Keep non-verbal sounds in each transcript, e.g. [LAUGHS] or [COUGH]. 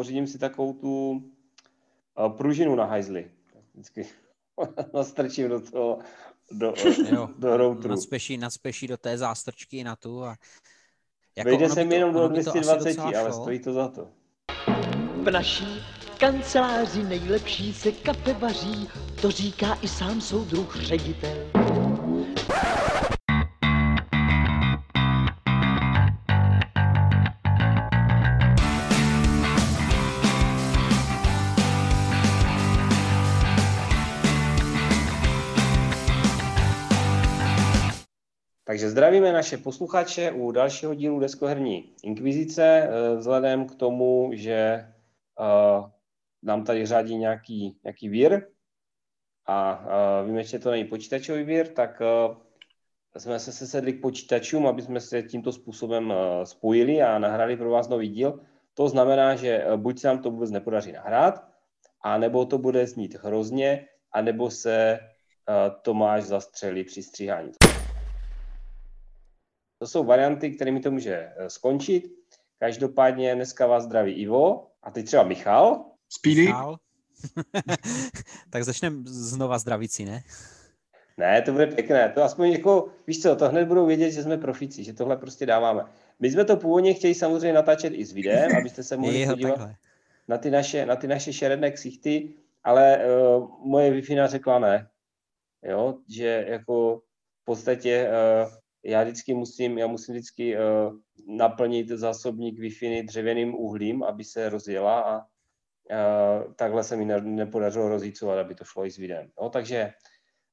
pořídím si takovou tu uh, pružinu na hajzli. Vždycky [LAUGHS] nastrčím do toho, do, jo, [LAUGHS] do routeru. Nadspeší, nadspeší do té zástrčky na tu a jako Vejde se mi jenom do 220, ale stojí to za to. V naší kanceláři nejlepší se kafe vaří, to říká i sám soudruh ředitel. Takže zdravíme naše posluchače u dalšího dílu Deskoherní inkvizice. Eh, vzhledem k tomu, že uh, nám tady řádí nějaký, nějaký vír a uh, víme, že to není počítačový vír, tak uh, jsme se sesedli k počítačům, aby jsme se tímto způsobem spojili a nahrali pro vás nový díl. To znamená, že buď se nám to vůbec nepodaří nahrát, a nebo to bude znít hrozně, anebo se Tomáš zastřelí při stříhání. To jsou varianty, kterými to může eh, skončit. Každopádně dneska vás zdraví Ivo a teď třeba Michal. Speedy. Michal. [LAUGHS] tak začneme znova zdravící, ne? Ne, to bude pěkné. To aspoň jako, víš co, to hned budou vědět, že jsme profici, že tohle prostě dáváme. My jsme to původně chtěli samozřejmě natáčet i s videem, [LAUGHS] abyste se mohli podívat na ty, naše, na ty naše šeredné ksichty, ale uh, moje wi řekla ne. Jo, že jako v podstatě uh, já vždycky musím, já musím vždycky uh, naplnit zásobník wi dřevěným uhlím, aby se rozjela a uh, takhle se mi ne, nepodařilo rozjícovat, aby to šlo i s videem. No, takže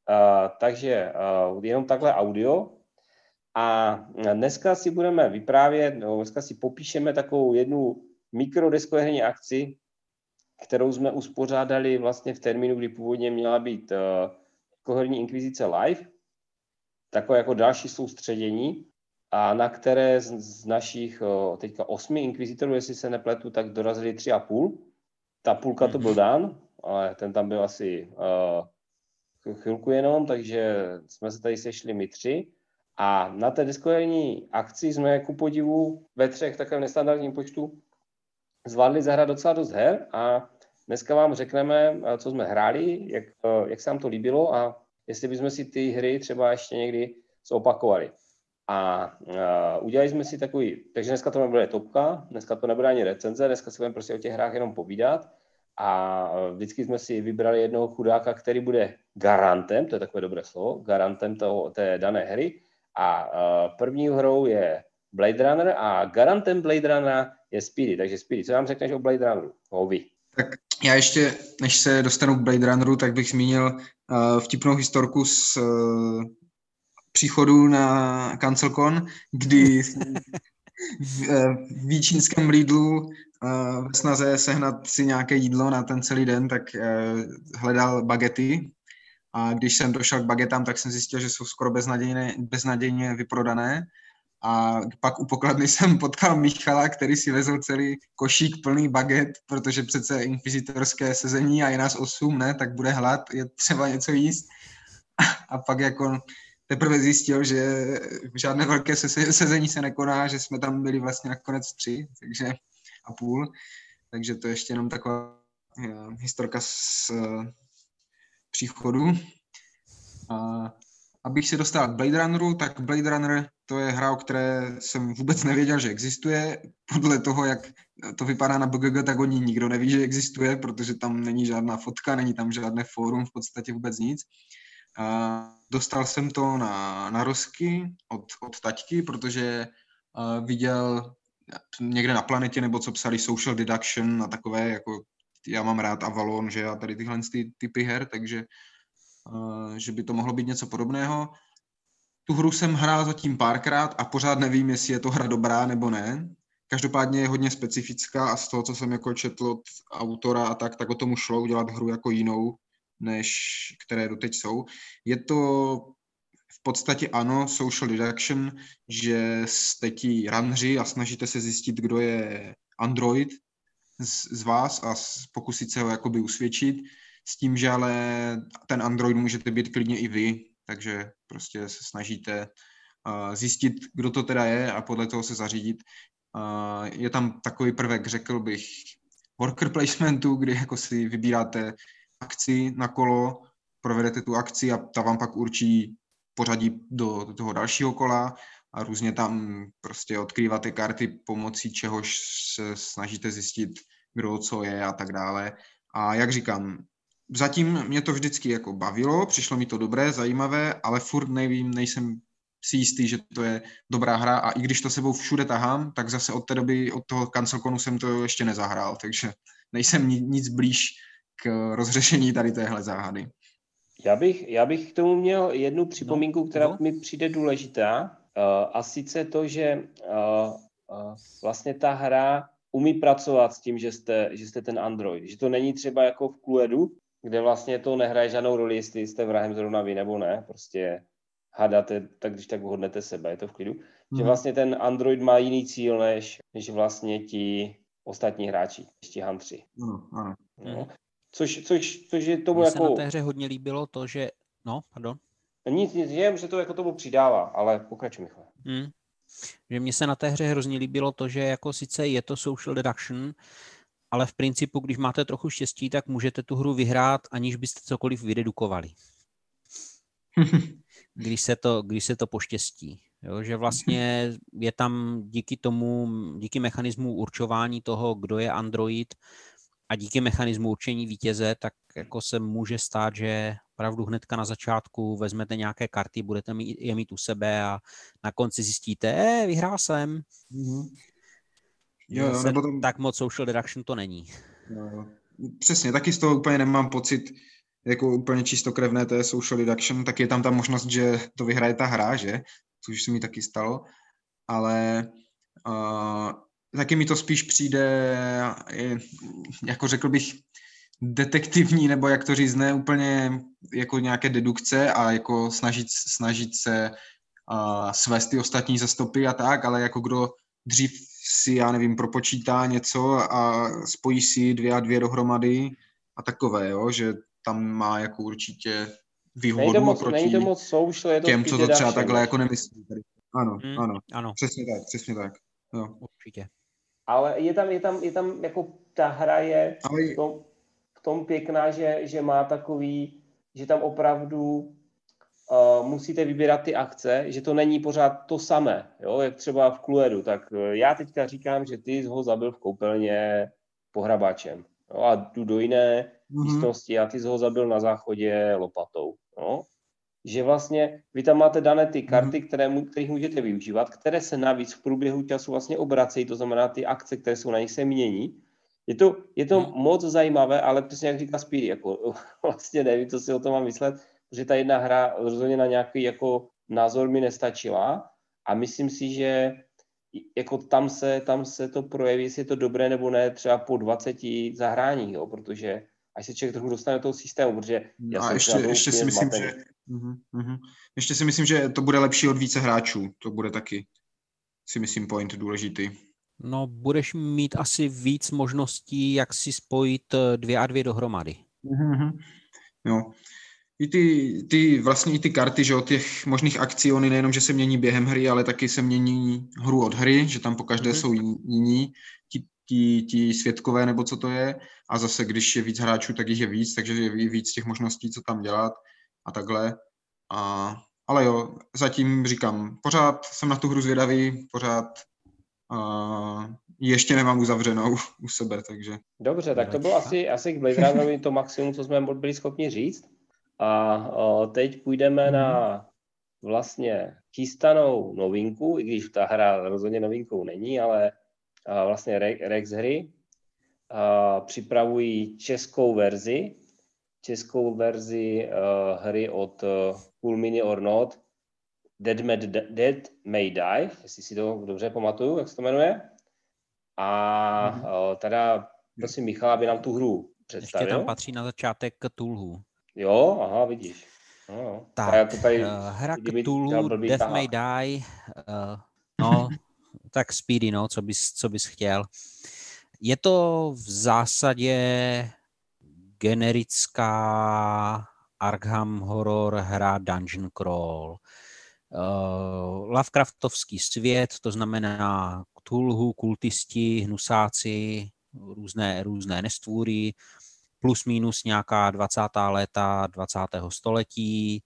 uh, takže uh, jenom takhle audio. A dneska si budeme vyprávět, no, dneska si popíšeme takovou jednu mikrodeskoherní akci, kterou jsme uspořádali vlastně v termínu, kdy původně měla být uh, koherní inkvizice live, takové jako další soustředění, a na které z, z našich teďka osmi inkvizitorů, jestli se nepletu, tak dorazili tři a půl. Ta půlka to byl mhm. Dan, ale ten tam byl asi uh, chvilku jenom, takže jsme se tady sešli my tři. A na té diskoherní akci jsme ku podivu ve třech takovém nestandardním počtu zvládli zahrát docela dost her a dneska vám řekneme, co jsme hráli, jak, jak se nám to líbilo a jestli bychom si ty hry třeba ještě někdy zopakovali. A uh, udělali jsme si takový, takže dneska to nebude topka, dneska to nebude ani recenze, dneska si budeme prostě o těch hrách jenom povídat a vždycky jsme si vybrali jednoho chudáka, který bude garantem, to je takové dobré slovo, garantem toho, té dané hry a uh, první hrou je Blade Runner a garantem Blade Runnera je Speedy, takže Speedy, co nám řekneš o Blade Runneru? O vy. Tak já ještě, než se dostanu k Blade Runneru, tak bych zmínil uh, vtipnou historku z uh, příchodu na CancelCon, kdy v, uh, v výčínském Lidlu uh, ve snaze sehnat si nějaké jídlo na ten celý den, tak uh, hledal bagety. A když jsem došel k bagetám, tak jsem zjistil, že jsou skoro beznadějně, beznadějně vyprodané a pak u pokladny [LAUGHS] jsem potkal Michala, který si vezl celý košík plný baget, protože přece inkvizitorské sezení a je nás osm, ne, tak bude hlad, je třeba něco jíst. [LAUGHS] A pak jako teprve zjistil, že žádné velké sezení se nekoná, že jsme tam byli vlastně nakonec tři, takže a půl. Takže to je ještě jenom taková historka z uh, příchodu. A abych se dostal k Blade Runneru, tak Blade Runner to je hra, o které jsem vůbec nevěděl, že existuje. Podle toho, jak to vypadá na BGG, tak o ní nikdo neví, že existuje, protože tam není žádná fotka, není tam žádné fórum, v podstatě vůbec nic. A dostal jsem to na, na rozky od, od taťky, protože uh, viděl někde na planetě, nebo co psali Social Deduction a takové, jako já mám rád Avalon, že já tady tyhle ty typy her, takže že by to mohlo být něco podobného. Tu hru jsem hrál zatím párkrát a pořád nevím, jestli je to hra dobrá nebo ne. Každopádně je hodně specifická a z toho, co jsem jako četl od autora a tak, tak o tomu šlo udělat hru jako jinou, než které doteď jsou. Je to v podstatě ano, social deduction, že jste ti ranři a snažíte se zjistit, kdo je Android z, z vás a pokusit se ho jakoby usvědčit, s tím, že ale ten Android můžete být klidně i vy, takže prostě se snažíte zjistit, kdo to teda je a podle toho se zařídit. Je tam takový prvek, řekl bych, worker placementu, kdy jako si vybíráte akci na kolo, provedete tu akci a ta vám pak určí pořadí do, do toho dalšího kola a různě tam prostě odkrýváte karty pomocí čehož se snažíte zjistit, kdo co je a tak dále. A jak říkám, zatím mě to vždycky jako bavilo, přišlo mi to dobré, zajímavé, ale furt nevím, nejsem si jistý, že to je dobrá hra a i když to sebou všude tahám, tak zase od té doby, od toho kancelkonu jsem to ještě nezahrál, takže nejsem nic blíž k rozřešení tady téhle záhady. Já bych, já bych k tomu měl jednu připomínku, no, která no. mi přijde důležitá, uh, a sice to, že uh, uh, vlastně ta hra umí pracovat s tím, že jste, že jste ten Android. Že to není třeba jako v Cluedu, kde vlastně to nehraje žádnou roli, jestli jste vrahem zrovna vy nebo ne. Prostě hádáte, tak když tak hodnete sebe, je to v klidu. Hmm. Že vlastně ten Android má jiný cíl, než, než vlastně ti ostatní hráči, ti hantři. Ano, ano. No. Což, což, což je tomu Mně jako... se na té hře hodně líbilo to, že... No, pardon. Nic, nic, jen, že to jako tomu přidává, ale pokračuj, Michal. Hmm. Že mně se na té hře hrozně líbilo to, že jako sice je to social deduction, ale v principu, když máte trochu štěstí, tak můžete tu hru vyhrát, aniž byste cokoliv vydedukovali. [LAUGHS] když, se to, když se to poštěstí. Jo, že vlastně je tam díky tomu, díky mechanismu určování toho, kdo je Android a díky mechanismu určení vítěze, tak jako se může stát, že opravdu hnedka na začátku vezmete nějaké karty, budete mít, je mít u sebe a na konci zjistíte, eh, vyhrál jsem. Mm-hmm. Jo, nebo to... Tak moc social deduction to není. No, přesně, taky z toho úplně nemám pocit, jako úplně čistokrevné to je social deduction, tak je tam ta možnost, že to vyhraje ta hra, že? Což se mi taky stalo. Ale uh, taky mi to spíš přijde, jako řekl bych, detektivní, nebo jak to říct, ne úplně jako nějaké dedukce a jako snažit, snažit se uh, svést ty ostatní ze stopy a tak, ale jako kdo dřív si, já nevím, propočítá něco a spojí si dvě a dvě dohromady a takové, jo, že tam má jako určitě výhodu moc, proti není to moc social, je to těm, co to třeba takhle jako nemyslí. Ano, mm, ano, ano, přesně tak, přesně tak. Jo. Určitě. Ale je tam, je tam, je tam jako ta hra je Ale... v, tom, v tom pěkná, že, že má takový, že tam opravdu uh, musíte vybírat ty akce, že to není pořád to samé, jo, jak třeba v Cluedu, tak uh, já teďka říkám, že ty ho zabil v koupelně pohrabáčem jo, a jdu do jiné mm-hmm. místnosti a ty jsi ho zabil na záchodě lopatou. Jo? Že vlastně vy tam máte dané ty mhm. karty, které, kterých můžete využívat, které se navíc v průběhu času vlastně obracejí, to znamená ty akce, které jsou na nich se mění. Je to, je to mm. moc zajímavé, ale přesně jak říká Speedy, jako [LAUGHS] vlastně nevím, co si o tom mám myslet, protože ta jedna hra rozhodně na nějaký jako názor mi nestačila a myslím si, že jako tam se, tam se to projeví, jestli je to dobré nebo ne, třeba po 20 zahráních, jo, protože až se člověk trochu dostane do toho systému, protože já a ještě, ještě si myslím, že, uh-huh, uh-huh. ještě si myslím, že to bude lepší od více hráčů, to bude taky, si myslím, point důležitý. No, budeš mít asi víc možností, jak si spojit eh, dvě a dvě dohromady. Uh-huh. Jo i ty, ty, vlastně i ty karty, že od těch možných akcí, oni nejenom, že se mění během hry, ale taky se mění hru od hry, že tam po každé mm-hmm. jsou jiní ti, ti, ti světkové nebo co to je a zase, když je víc hráčů, tak jich je víc, takže je víc těch možností, co tam dělat a takhle. A, ale jo, zatím říkám, pořád jsem na tu hru zvědavý, pořád a ještě nemám uzavřenou [LAUGHS] u sebe, takže... Dobře, tak to bylo asi, asi k Blade Runnerovi to maximum, co jsme byli schopni říct. A teď půjdeme na mhm. vlastně chystanou novinku, i když ta hra rozhodně novinkou není, ale vlastně Rex hry připravují českou verzi, českou verzi hry od Cool Mini or Not, Dead May, Dead May Die, jestli si to dobře pamatuju, jak se to jmenuje. A mhm. teda prosím Michala, aby nám tu hru představil. Ještě tam patří na začátek Tulhu. Jo, aha, vidíš. No, tak, já to tady, uh, hra Cthulhu, Death tahá. May Die, uh, no, [LAUGHS] tak Speedy, no, co bys, co bys chtěl. Je to v zásadě generická Arkham horror hra Dungeon Crawl. Uh, Lovecraftovský svět, to znamená Cthulhu, kultisti, hnusáci, různé, různé nestvůry, plus minus nějaká 20. léta 20. století,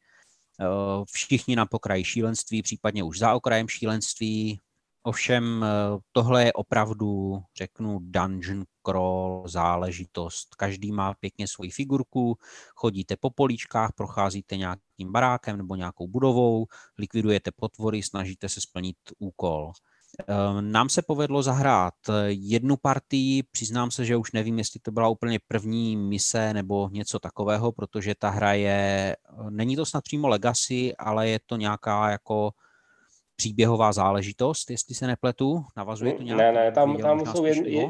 všichni na pokraji šílenství, případně už za okrajem šílenství, Ovšem tohle je opravdu, řeknu, dungeon crawl záležitost. Každý má pěkně svoji figurku, chodíte po políčkách, procházíte nějakým barákem nebo nějakou budovou, likvidujete potvory, snažíte se splnit úkol. Ehm, nám se povedlo zahrát jednu partii, přiznám se, že už nevím, jestli to byla úplně první mise nebo něco takového, protože ta hra je, není to snad přímo Legacy, ale je to nějaká jako příběhová záležitost, jestli se nepletu, navazuje to nějak? Ne, ne, tam, tam jsou, jen, je,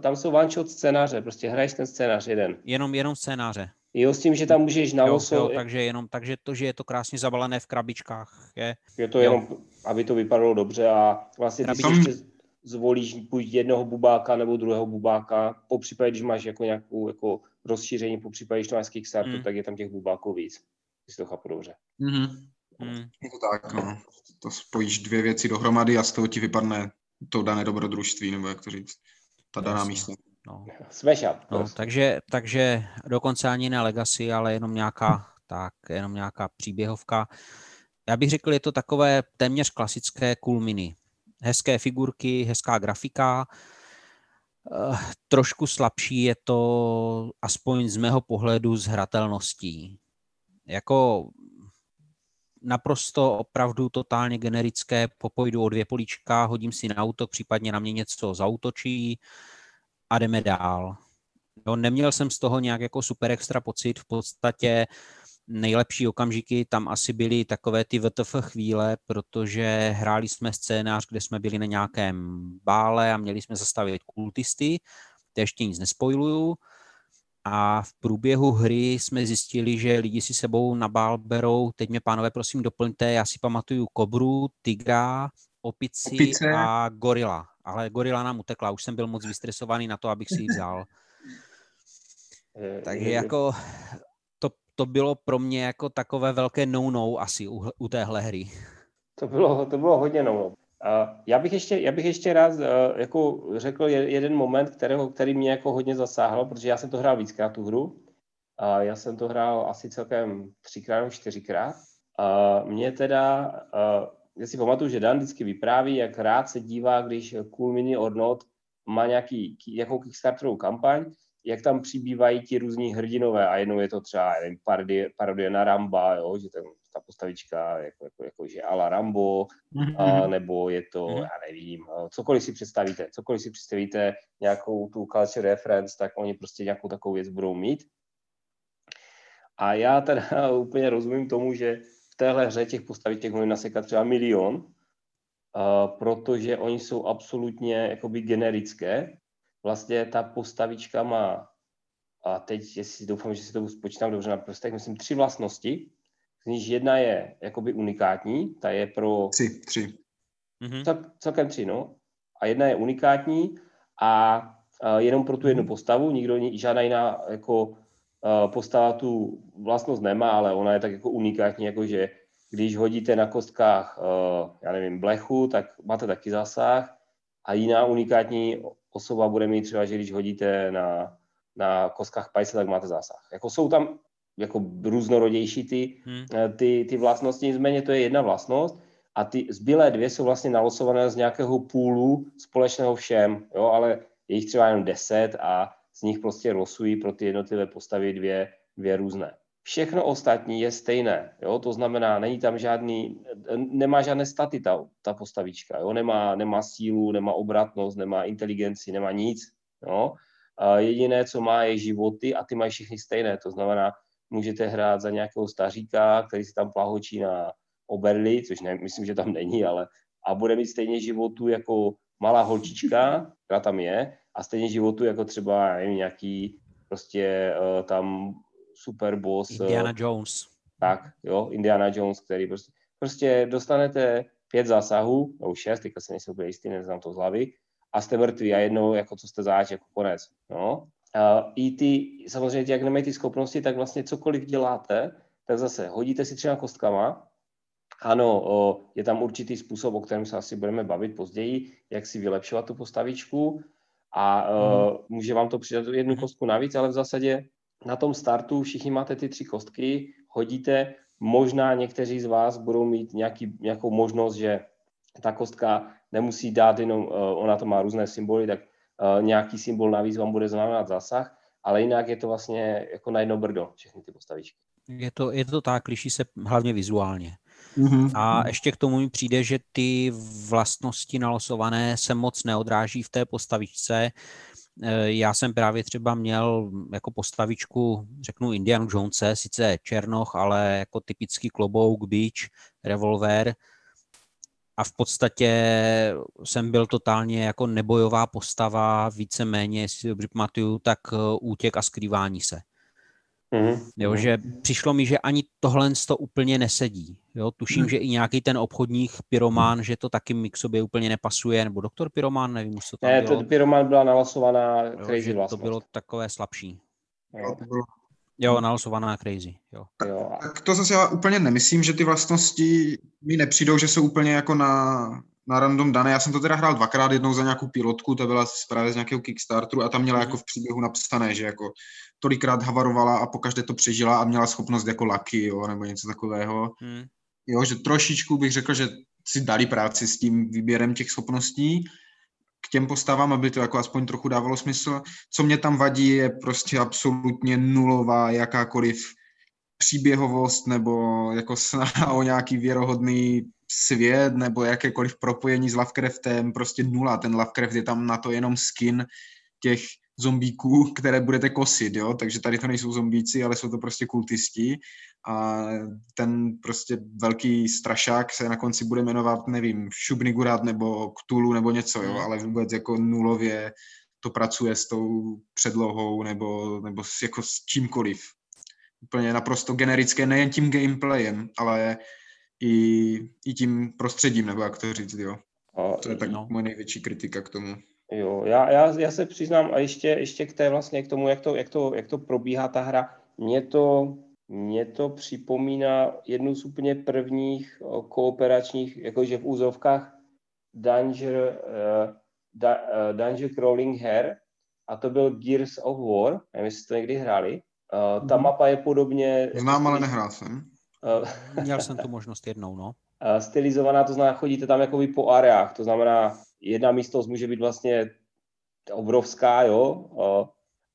tam jsou one shot scénáře, prostě hraješ ten scénář jeden. Jenom, jenom scénáře. Jo, s tím, že tam můžeš nalosovat. takže jenom, takže to, že je to krásně zabalené v krabičkách, je... Je to jo. jenom, aby to vypadalo dobře a vlastně ty si ještě zvolíš buď jednoho bubáka nebo druhého bubáka, po případě, když máš jako nějakou jako rozšíření, po případě, když to máš z Kickstartu, hmm. tak je tam těch bubáků víc, jestli to chápu dobře. Mm-hmm. Hmm. Je to tak, no. To spojíš dvě věci dohromady a z toho ti vypadne to dané dobrodružství, nebo jak to říct, ta daná místa. No. Up. No, takže, takže dokonce ani ne Legacy, ale jenom nějaká, tak, jenom nějaká příběhovka. Já bych řekl, je to takové téměř klasické cool mini. Hezké figurky, hezká grafika, Uh, trošku slabší je to, aspoň z mého pohledu, s hratelností. Jako naprosto opravdu totálně generické, popojdu o dvě políčka, hodím si na auto, případně na mě něco zautočí a jdeme dál. Jo, neměl jsem z toho nějak jako super extra pocit, v podstatě nejlepší okamžiky tam asi byly takové ty VTF chvíle, protože hráli jsme scénář, kde jsme byli na nějakém bále a měli jsme zastavit kultisty, to ještě nic nespojluju, a v průběhu hry jsme zjistili, že lidi si sebou na bál berou, teď mě pánové prosím doplňte, já si pamatuju kobru, tigra, opici Opice. a gorila. Ale gorila nám utekla, už jsem byl moc vystresovaný na to, abych si ji vzal. Takže jako to, to bylo pro mě jako takové velké no-no asi u, u téhle hry. To bylo, to bylo hodně no-no. Já bych ještě, já bych ještě rád eh, jako řekl jeden moment, kterého, který mě jako hodně zasáhl, protože já jsem to hrál víckrát tu hru. Já jsem to hrál asi celkem třikrát nebo čtyřikrát. Mě teda, já si pamatuju, že Dan vždycky vypráví, jak rád se dívá, když Cool Mini or Not má nějaký, nějakou Kickstarterovou kampaň, jak tam přibývají ti různí hrdinové a jednou je to třeba nevím, parodie, parodie na Ramba, jo, že ten ta postavička, jako, jako, jako že ala Rambo, a, mhm. nebo je to, mm-hmm. já nevím, cokoliv si představíte, cokoliv si představíte, nějakou tu culture reference, tak oni prostě nějakou takovou věc budou mít. A já teda [LAUGHS] úplně rozumím tomu, že téhle hře těch postaviček mohli nasekat třeba milion, uh, protože oni jsou absolutně jakoby generické. Vlastně ta postavička má, a teď jestli doufám, že si to spočítám dobře na prostech, myslím tři vlastnosti z nich jedna je jakoby unikátní, ta je pro... Tři, tři. Mm-hmm. Cel, celkem tři, no. A jedna je unikátní a uh, jenom pro tu jednu mhm. postavu, nikdo, žádná jiná jako postava tu vlastnost nemá, ale ona je tak jako unikátní, jako že když hodíte na kostkách, uh, já nevím, blechu, tak máte taky zásah a jiná unikátní osoba bude mít třeba, že když hodíte na, na kostkách pajce, tak máte zásah. Jako jsou tam jako různorodější ty, hmm. Eh, ty, ty vlastnosti, nicméně to je jedna vlastnost a ty zbylé dvě jsou vlastně nalosované z nějakého půlu společného všem, jo, ale je jich třeba jenom deset a z nich prostě losují pro ty jednotlivé postavy dvě, dvě různé. Všechno ostatní je stejné, jo, to znamená, není tam žádný, nemá žádné staty ta, ta postavička, jo, nemá, nemá sílu, nemá obratnost, nemá inteligenci, nemá nic, jo. A jediné, co má, je životy a ty mají všechny stejné, to znamená, můžete hrát za nějakého staříka, který si tam plahočí na oberli, což ne, myslím, že tam není, ale a bude mít stejně životu jako malá holčička, která tam je, a stejně životu jako třeba nevím, nějaký prostě uh, tam super boss. Eh, Indiana uh, Jones. Tak, jo, Indiana Jones, který prostě, prostě dostanete pět zásahů, nebo šest, teďka se nejsem úplně jistý, neznám to z hlavy, a jste mrtví a jednou, jako co jste záč, jako konec. No. Uh, I ty, samozřejmě, jak nemají ty schopnosti, tak vlastně cokoliv děláte, tak zase hodíte si třeba kostkama. Ano, je tam určitý způsob, o kterém se asi budeme bavit později, jak si vylepšovat tu postavičku. A uh, může vám to přidat jednu kostku navíc, ale v zásadě na tom startu všichni máte ty tři kostky, hodíte, možná někteří z vás budou mít nějaký, nějakou možnost, že ta kostka nemusí dát jenom, uh, ona to má různé symboly, tak uh, nějaký symbol navíc vám bude znamenat zásah, ale jinak je to vlastně jako na jedno brdo, všechny ty postavičky. Je to, je to tak, liší se hlavně vizuálně. Mm-hmm. A ještě k tomu mi přijde, že ty vlastnosti nalosované se moc neodráží v té postavičce. Eh, já jsem právě třeba měl jako postavičku, řeknu Indiana Jonese, sice černoch, ale jako typický klobouk, bič, revolver, a v podstatě jsem byl totálně jako nebojová postava, víceméně, jestli si dobře pamatuju, tak eh, útěk a skrývání se. Mm-hmm. Jo, že přišlo mi, že ani tohle to úplně nesedí. Jo, tuším, mm. že i nějaký ten obchodník pyromán, že to taky mi k sobě úplně nepasuje, nebo doktor pyromán, nevím, co to ne, bylo. Ne, pyromán byla nalasovaná crazy jo, To bylo takové slabší. Jo, to bylo Jo, nalosovaná crazy, jo. jo. Tak to zase já úplně nemyslím, že ty vlastnosti mi nepřijdou, že jsou úplně jako na, na random dané. Já jsem to teda hrál dvakrát, jednou za nějakou pilotku, to byla právě z nějakého Kickstarteru a tam měla jako v příběhu napsané, že jako tolikrát havarovala a pokaždé to přežila a měla schopnost jako laky, jo, nebo něco takového. Hmm. Jo, že trošičku bych řekl, že si dali práci s tím výběrem těch schopností, k těm postavám, aby to jako aspoň trochu dávalo smysl. Co mě tam vadí, je prostě absolutně nulová jakákoliv příběhovost nebo jako snaha [LAUGHS] o nějaký věrohodný svět nebo jakékoliv propojení s Lovecraftem, prostě nula. Ten Lovecraft je tam na to jenom skin těch zombíků, které budete kosit, jo? takže tady to nejsou zombíci, ale jsou to prostě kultisti a ten prostě velký strašák se na konci bude jmenovat, nevím, Šubnigurat nebo Ktulu nebo něco, jo? Hmm. ale vůbec jako nulově to pracuje s tou předlohou nebo, nebo s, jako s čímkoliv. Úplně naprosto generické, nejen tím gameplayem, ale i, i tím prostředím, nebo jak to říct, jo. To je tak no. moje největší kritika k tomu. Jo, já, já, já se přiznám a ještě, ještě k té vlastně k tomu, jak to, jak to, jak to probíhá ta hra. Mě to, mě to připomíná jednu z úplně prvních kooperačních, jakože v úzovkách Danger, uh, da, uh, Danger Crawling Hair a to byl Gears of War, nevím, jestli to někdy hráli. Uh, ta mm. mapa je podobně... Znám, ale nehrál jsem. Uh, Měl [LAUGHS] jsem tu možnost jednou, no. Uh, stylizovaná, to znamená, chodíte tam jako po areách, to znamená, jedna místnost může být vlastně obrovská, jo,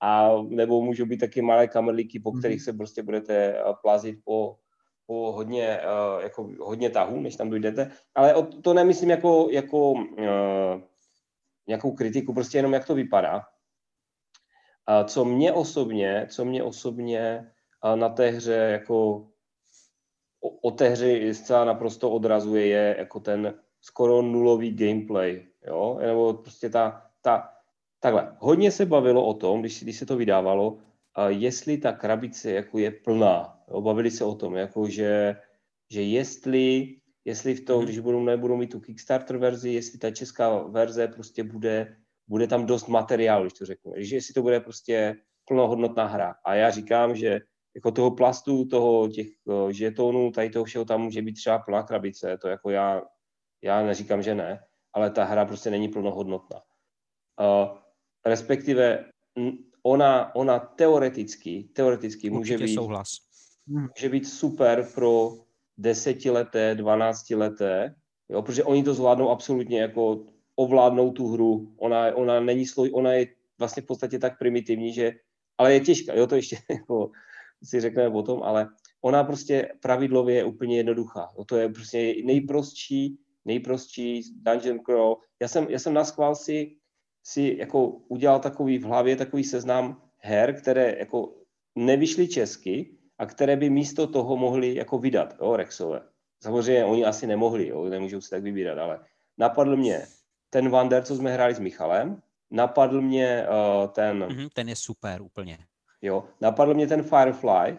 a nebo můžou být taky malé kamerlíky, po kterých mhm. se prostě budete plazit po, po hodně, jako hodně tahů, než tam dojdete. Ale to nemyslím jako, jako nějakou kritiku, prostě jenom jak to vypadá. Co mě osobně, co mě osobně na té hře jako o, o té hře zcela naprosto odrazuje, je jako ten skoro nulový gameplay jo, nebo prostě ta, ta, takhle, hodně se bavilo o tom, když, když se to vydávalo, a jestli ta krabice jako je plná, jo, bavili se o tom, jako že, že jestli, jestli v tom, mhm. když budou, nebudou mít tu Kickstarter verzi, jestli ta česká verze prostě bude, bude tam dost materiálu, když to řeknu, že jestli to bude prostě plnohodnotná hra. A já říkám, že jako toho plastu, toho těch žetonů, tady toho všeho tam může být třeba plná krabice, to jako já, já neříkám, že ne, ale ta hra prostě není plnohodnotná. Uh, respektive ona, ona teoreticky, teoreticky může být, souhlas. může být super pro desetileté, dvanáctileté, jo, protože oni to zvládnou absolutně jako ovládnou tu hru. Ona, ona není sloj, ona je vlastně v podstatě tak primitivní, že, ale je těžká, jo, to ještě [LAUGHS] jako si řekneme o tom, ale ona prostě pravidlově je úplně jednoduchá. Jo, to je prostě nejprostší nejprostší dungeon crawl. Já jsem, já jsem na schvál si, si jako udělal takový v hlavě takový seznam her, které jako nevyšly česky a které by místo toho mohli jako vydat, jo, Rexové. Samozřejmě oni asi nemohli, jo, nemůžou si tak vybírat, ale napadl mě ten Wander, co jsme hráli s Michalem, napadl mě uh, ten... Mm-hmm, ten je super úplně. Jo, napadl mě ten Firefly,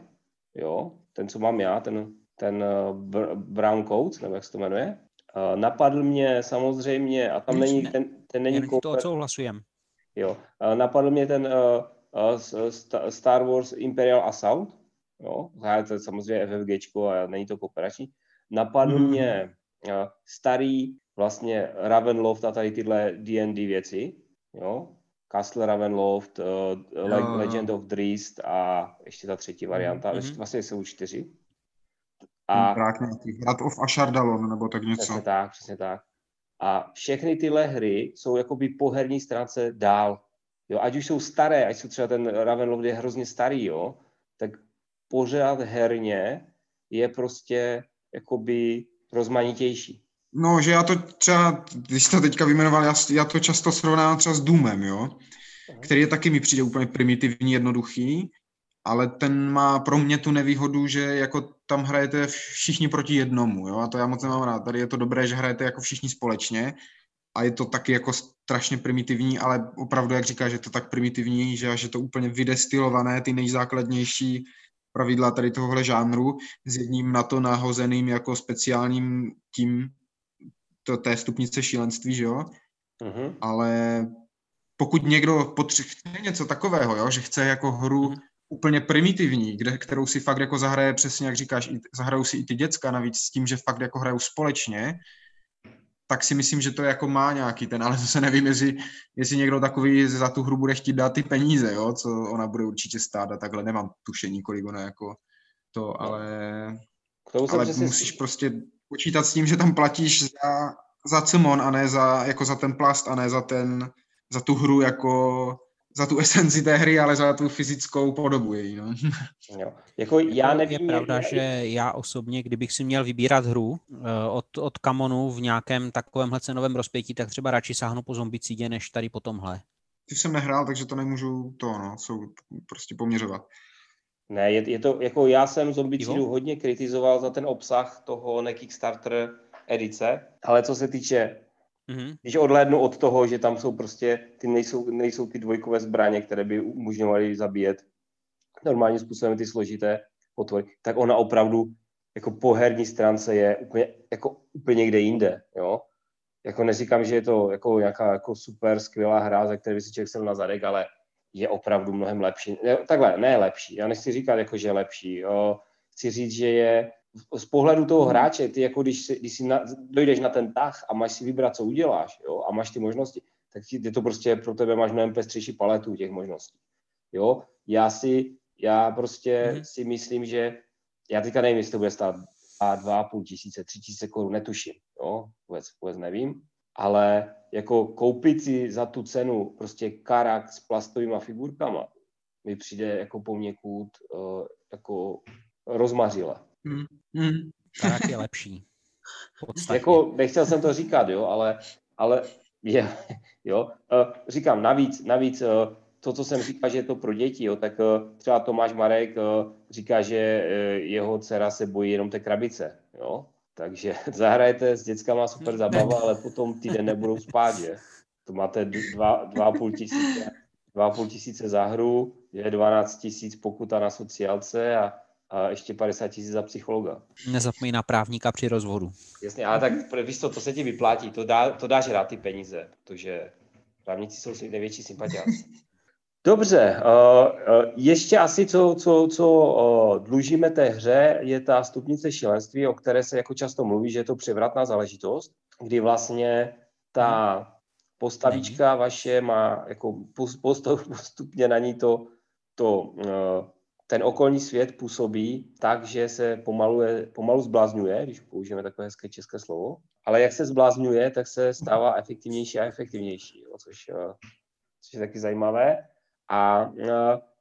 jo, ten, co mám já, ten, ten uh, Brown Coat, nebo jak se to jmenuje. Uh, napadl mě samozřejmě, a tam není, ten, ten není kooper... to odsouhlasujem. Jo, uh, napadl mě ten uh, uh, Star Wars Imperial Assault, jo, to je samozřejmě FFGčko a není to kooperační. Napadl mm. mě uh, starý vlastně Ravenloft a tady tyhle D&D věci, jo. Castle Ravenloft, uh, Le- Legend of Dreast a ještě ta třetí varianta, mm-hmm. vlastně jsou čtyři. A nějaký Hrad of Ashardalon, nebo tak něco. Přesně tak, přesně tak. A všechny tyhle hry jsou jakoby po herní stránce dál. Jo, ať už jsou staré, ať jsou třeba ten Ravenloft je hrozně starý, jo, tak pořád herně je prostě jakoby rozmanitější. No, že já to třeba, když to teďka vyjmenoval, já, já to často srovnám třeba s Doomem, jo, který je taky mi přijde úplně primitivní, jednoduchý, ale ten má pro mě tu nevýhodu, že jako tam hrajete všichni proti jednomu, jo, a to já moc nemám rád. Tady je to dobré, že hrajete jako všichni společně a je to taky jako strašně primitivní, ale opravdu, jak říká, že je to tak primitivní, že až je to úplně vydestilované, ty nejzákladnější pravidla tady tohohle žánru s jedním na to nahozeným jako speciálním tím to, té stupnice šílenství, že jo? Uh-huh. Ale pokud někdo potřebuje něco takového, jo, že chce jako hru uh-huh. úplně primitivní, kde, kterou si fakt jako zahraje přesně, jak říkáš, i, zahrajou si i ty děcka navíc s tím, že fakt jako hrajou společně, tak si myslím, že to jako má nějaký ten, ale [LAUGHS] zase nevím, jestli, jestli někdo takový za tu hru bude chtít dát ty peníze, jo, co ona bude určitě stát a takhle nemám tušení, kolik ona jako to, no. ale, ale musíš prostě počítat s tím, že tam platíš za, za cimon a ne za, jako za ten plast a ne za ten, za tu hru jako za tu [LAUGHS] esenci té hry, ale za tu fyzickou podobu její. No. [LAUGHS] Jo. Jako já nevím, je pravda, že já osobně, kdybych si měl vybírat hru eh, od, od Kamonu v nějakém takovémhle cenovém rozpětí, tak třeba radši sáhnu po zombicidě, než tady po tomhle. Ty jsem nehrál, takže to nemůžu to, no, jsou prostě poměřovat. Ne, je, je to, jako já jsem zombicidu hodně kritizoval za ten obsah toho ne Kickstarter edice, ale co se týče Mm-hmm. Když odhlédnu od toho, že tam jsou prostě, ty nejsou, nejsou ty dvojkové zbraně, které by umožňovaly zabíjet normálním způsobem ty složité potvory, tak ona opravdu jako po herní stránce je úplně, jako úplně někde jinde, jo. Jako neříkám, že je to jako nějaká jako super skvělá hra, za které by si člověk sedl na zadek, ale je opravdu mnohem lepší. Ne, takhle, ne lepší. Já nechci říkat, jako, že je lepší. Jo. Chci říct, že je z pohledu toho hmm. hráče, ty jako když, si, když si na, dojdeš na ten tah a máš si vybrat, co uděláš, jo, a máš ty možnosti, tak ty to prostě pro tebe máš mnohem pestřejší paletu těch možností. Jo, já si, já prostě mm-hmm. si myslím, že já teďka nevím, jestli to bude stát a dva půl tisíce, tři tisíce korun, netuším, jo, vůbec, vůbec nevím, ale jako koupit si za tu cenu prostě karak s plastovými figurkama mi přijde jako poměkud uh, jako rozmařile. Mm. Mm. Tak je lepší. Jako, nechtěl jsem to říkat, jo, ale, ale je, [LAUGHS] jo. Eh, říkám, navíc, navíc eh, to, co jsem říkal, že je to pro děti, jo, tak eh, třeba Tomáš Marek říká, že jeho dcera se bojí jenom té krabice, jo. Takže [LAUGHS] zahrajete s dětskama super zabava, ale potom týden nebudou spát, že? To máte dva, dva půl tisíce, dva půl tisíce za hru, je 12 tisíc pokuta na sociálce a a ještě 50 tisíc za psychologa. Nezapomeň na právníka při rozvodu. Jasně, ale tak víš to, to se ti vyplatí, to, dá, to dáš rád ty peníze, protože právníci jsou největší sympatiáci. Dobře, uh, uh, ještě asi co, co, co uh, dlužíme té hře, je ta stupnice šílenství, o které se jako často mluví, že je to převratná záležitost, kdy vlastně ta postavička vaše má jako [LAUGHS] postupně na ní to, to ten okolní svět působí tak, že se pomaluje, pomalu zblázňuje, když použijeme takové hezké české slovo, ale jak se zblázňuje, tak se stává [LAUGHS] efektivnější a efektivnější, jo, což, eh, což je taky zajímavé. A uh,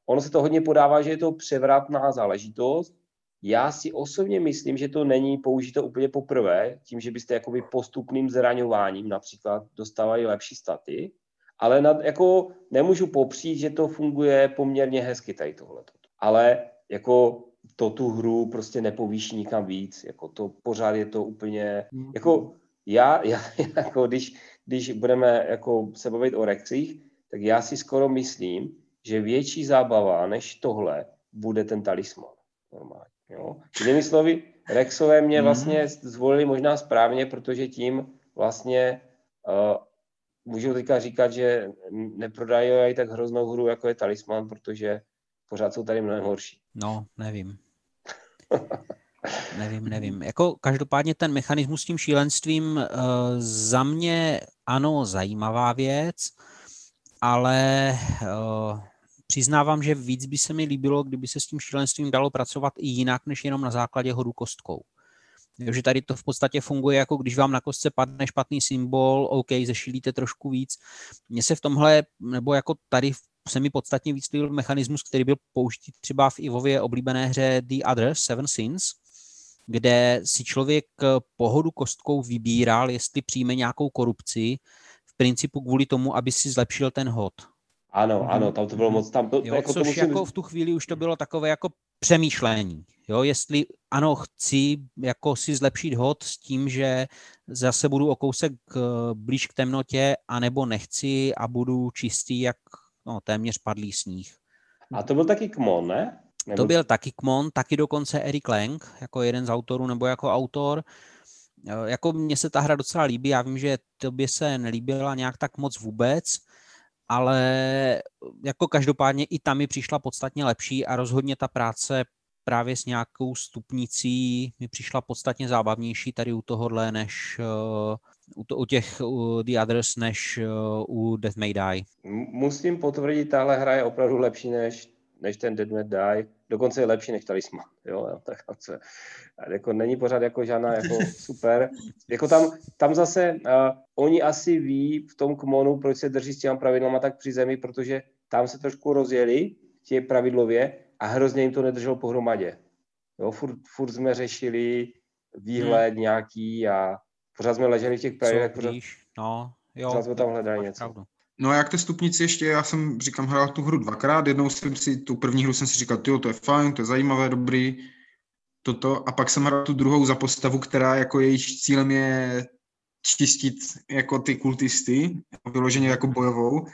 ono se to hodně podává, že je to převratná záležitost. Já si osobně myslím, že to není použito úplně poprvé, tím, že byste jakoby postupným zraňováním například dostávali lepší staty, ale nad, jako nemůžu popřít, že to funguje poměrně hezky tady tohleto ale jako to tu hru prostě nepovýší nikam víc, jako to pořád je to úplně, mm. jako já, já [LAUGHS] jako když, když budeme jako se bavit o rekcích, tak já si skoro myslím, že větší zábava než tohle bude ten talisman. Normálně, jo. Jinými slovy, Rexové mě mm. vlastně zvolili možná správně, protože tím vlastně uh, můžu teďka říkat, že neprodají tak hroznou hru, jako je talisman, protože pořád jsou tady mnohem horší. No, nevím. [LAUGHS] nevím, nevím. Jako každopádně ten mechanismus s tím šílenstvím uh, za mě ano, zajímavá věc, ale uh, přiznávám, že víc by se mi líbilo, kdyby se s tím šílenstvím dalo pracovat i jinak, než jenom na základě hodu kostkou. že tady to v podstatě funguje, jako když vám na kostce padne špatný symbol, OK, zešílíte trošku víc. Mně se v tomhle, nebo jako tady se mi podstatně víc líbil mechanismus, který byl použitý třeba v Ivově oblíbené hře The Other, Seven Sins, kde si člověk pohodu kostkou vybíral, jestli přijme nějakou korupci, principu kvůli tomu, aby si zlepšil ten hod. Ano, mm-hmm. ano, tam to bylo moc, tam to, jo, jako což to musím... jako v tu chvíli už to bylo takové jako přemýšlení, jo, jestli ano, chci jako si zlepšit hod s tím, že zase budu o kousek eh, blíž k temnotě, anebo nechci a budu čistý jak no, téměř padlý sníh. A to byl taky Kmon, ne? Nebo... To byl taky Kmon, taky dokonce Eric Lang, jako jeden z autorů nebo jako autor. Eh, jako mně se ta hra docela líbí, já vím, že tobě se nelíbila nějak tak moc vůbec, ale jako každopádně i tam mi přišla podstatně lepší a rozhodně ta práce právě s nějakou stupnicí mi přišla podstatně zábavnější tady u tohohle, než uh, u, to, u těch u The Others, než u Death May Die. Musím potvrdit, tahle hra je opravdu lepší než, než ten Death May Die. Dokonce je lepší než Talisman. Jo, jo, tak co, jako není pořád jako žádná jako [LAUGHS] super. Jako tam, tam zase uh, oni asi ví v tom kmonu, proč se drží s těma pravidlama tak při zemi, protože tam se trošku rozjeli tě pravidlově a hrozně jim to nedrželo pohromadě. Jo, furt, furt jsme řešili výhled hmm. nějaký a pořád jsme leželi v těch pravidlech. Pořád, no, jo, pořád jsme tam hledali něco. Pravdu. No a jak té stupnici ještě, já jsem, říkám, hrál tu hru dvakrát, jednou jsem si, tu první hru jsem si říkal, jo, to je fajn, to je zajímavé, dobrý, toto, a pak jsem hrál tu druhou za postavu, která jako jejíž cílem je čistit jako ty kultisty, vyloženě jako bojovou,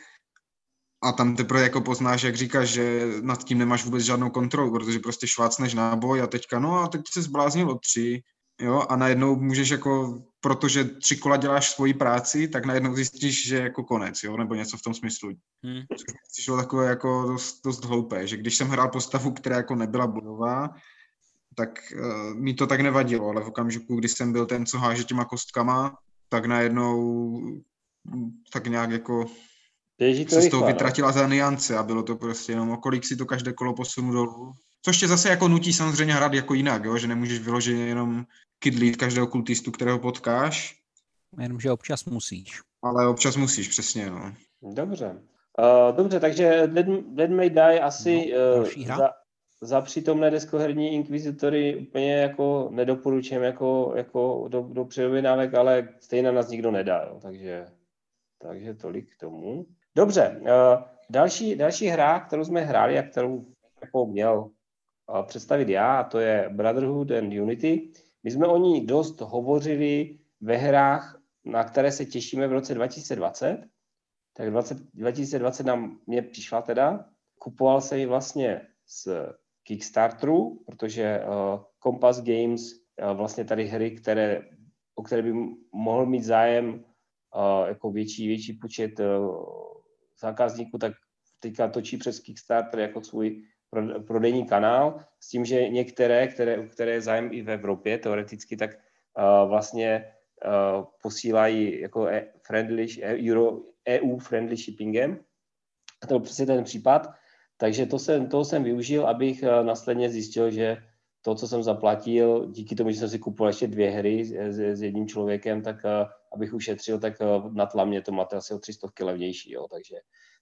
a tam teprve jako poznáš, jak říkáš, že nad tím nemáš vůbec žádnou kontrolu, protože prostě švácneš náboj a teďka, no a teď se zbláznil o tři, jo, a najednou můžeš jako, protože tři kola děláš svoji práci, tak najednou zjistíš, že je jako konec, jo, nebo něco v tom smyslu. Hmm. Což mi přišlo takové jako dost, dost hloupé, že když jsem hrál postavu, která jako nebyla bojová, tak uh, mi to tak nevadilo, ale v okamžiku, kdy jsem byl ten, co háže těma kostkama, tak najednou tak nějak jako Běží to se z toho no. vytratila za niance a bylo to prostě jenom, kolik si to každé kolo posunu dolů. Což tě zase jako nutí samozřejmě hrát jako jinak, jo? že nemůžeš vyloženě jenom kydlit každého kultistu, kterého potkáš. Jenomže občas musíš. Ale občas musíš, přesně. No. Dobře. Uh, dobře, takže Dead, Dead May Die asi no, uh, za, za přítomné deskoherní inkvizitory úplně jako nedoporučujem jako, jako do, do předobědávek, ale stejně nás nikdo nedá, jo, takže, takže tolik k tomu. Dobře, uh, další, další hra, kterou jsme hráli a kterou jako měl představit já, a to je Brotherhood and Unity. My jsme o ní dost hovořili ve hrách, na které se těšíme v roce 2020. Tak 20, 2020 nám mě přišla teda. Kupoval se ji vlastně z Kickstarteru, protože uh, Compass Games uh, vlastně tady hry, které, o které by mohl mít zájem uh, jako větší, větší počet uh, zákazníků, tak teďka točí přes Kickstarter jako svůj prodejní kanál, s tím, že některé, které, které je zájem i v Evropě teoreticky, tak uh, vlastně uh, posílají jako e, friendly, e, Euro, EU friendly shippingem. A to byl přesně ten případ. Takže to jsem, toho jsem využil, abych uh, následně zjistil, že to, co jsem zaplatil, díky tomu, že jsem si kupoval ještě dvě hry s, s jedním člověkem, tak uh, abych ušetřil, tak uh, na tlamě to máte asi o 300 levnější, jo, takže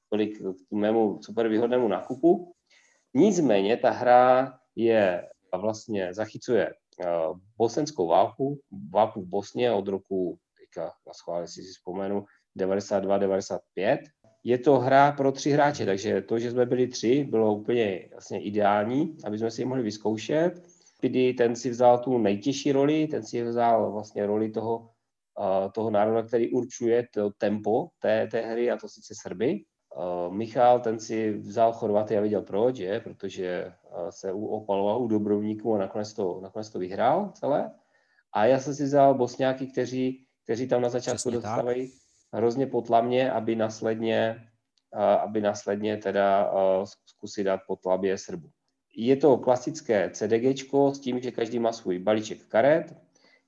tolik k mému super výhodnému nákupu. Nicméně ta hra je vlastně zachycuje uh, bosenskou válku, válku v Bosně od roku, teďka na schvále si si vzpomenu, 92-95. Je to hra pro tři hráče, takže to, že jsme byli tři, bylo úplně vlastně ideální, aby jsme si ji mohli vyzkoušet. Pidi ten si vzal tu nejtěžší roli, ten si vzal vlastně roli toho, uh, toho národa, který určuje to tempo té, té hry, a to sice Srby. Uh, Michal, ten si vzal Chorvaty a viděl proč, je, protože uh, se opaloval u dobrovníků a nakonec to, nakonec to vyhrál celé. A já jsem si vzal Bosňáky, kteří, kteří tam na začátku Přesně dostávají tak. hrozně potlamně, aby následně, uh, aby následně teda zkusit dát potlabě Srbu. Je to klasické CDG s tím, že každý má svůj balíček karet.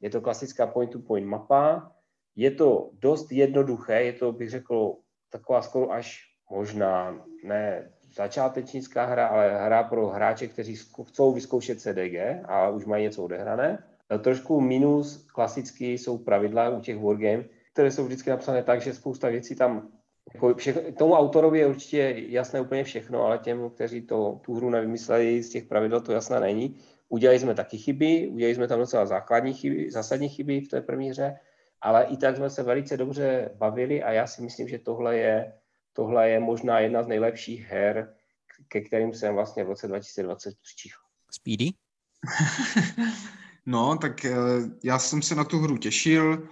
Je to klasická point-to-point mapa. Je to dost jednoduché, je to, bych řekl, taková skoro až možná ne začátečnická hra, ale hra pro hráče, kteří chcou vyzkoušet CDG a už mají něco odehrané. Trošku minus klasicky jsou pravidla u těch wargame, které jsou vždycky napsané tak, že spousta věcí tam jako všechno, tomu autorovi je určitě jasné úplně všechno, ale těm, kteří to, tu hru nevymysleli z těch pravidel, to jasné není. Udělali jsme taky chyby, udělali jsme tam docela základní chyby, zásadní chyby v té první hře, ale i tak jsme se velice dobře bavili a já si myslím, že tohle je, tohle je možná jedna z nejlepších her, ke kterým jsem vlastně v roce 2020 přičichl. Speedy? no, tak eh, já jsem se na tu hru těšil,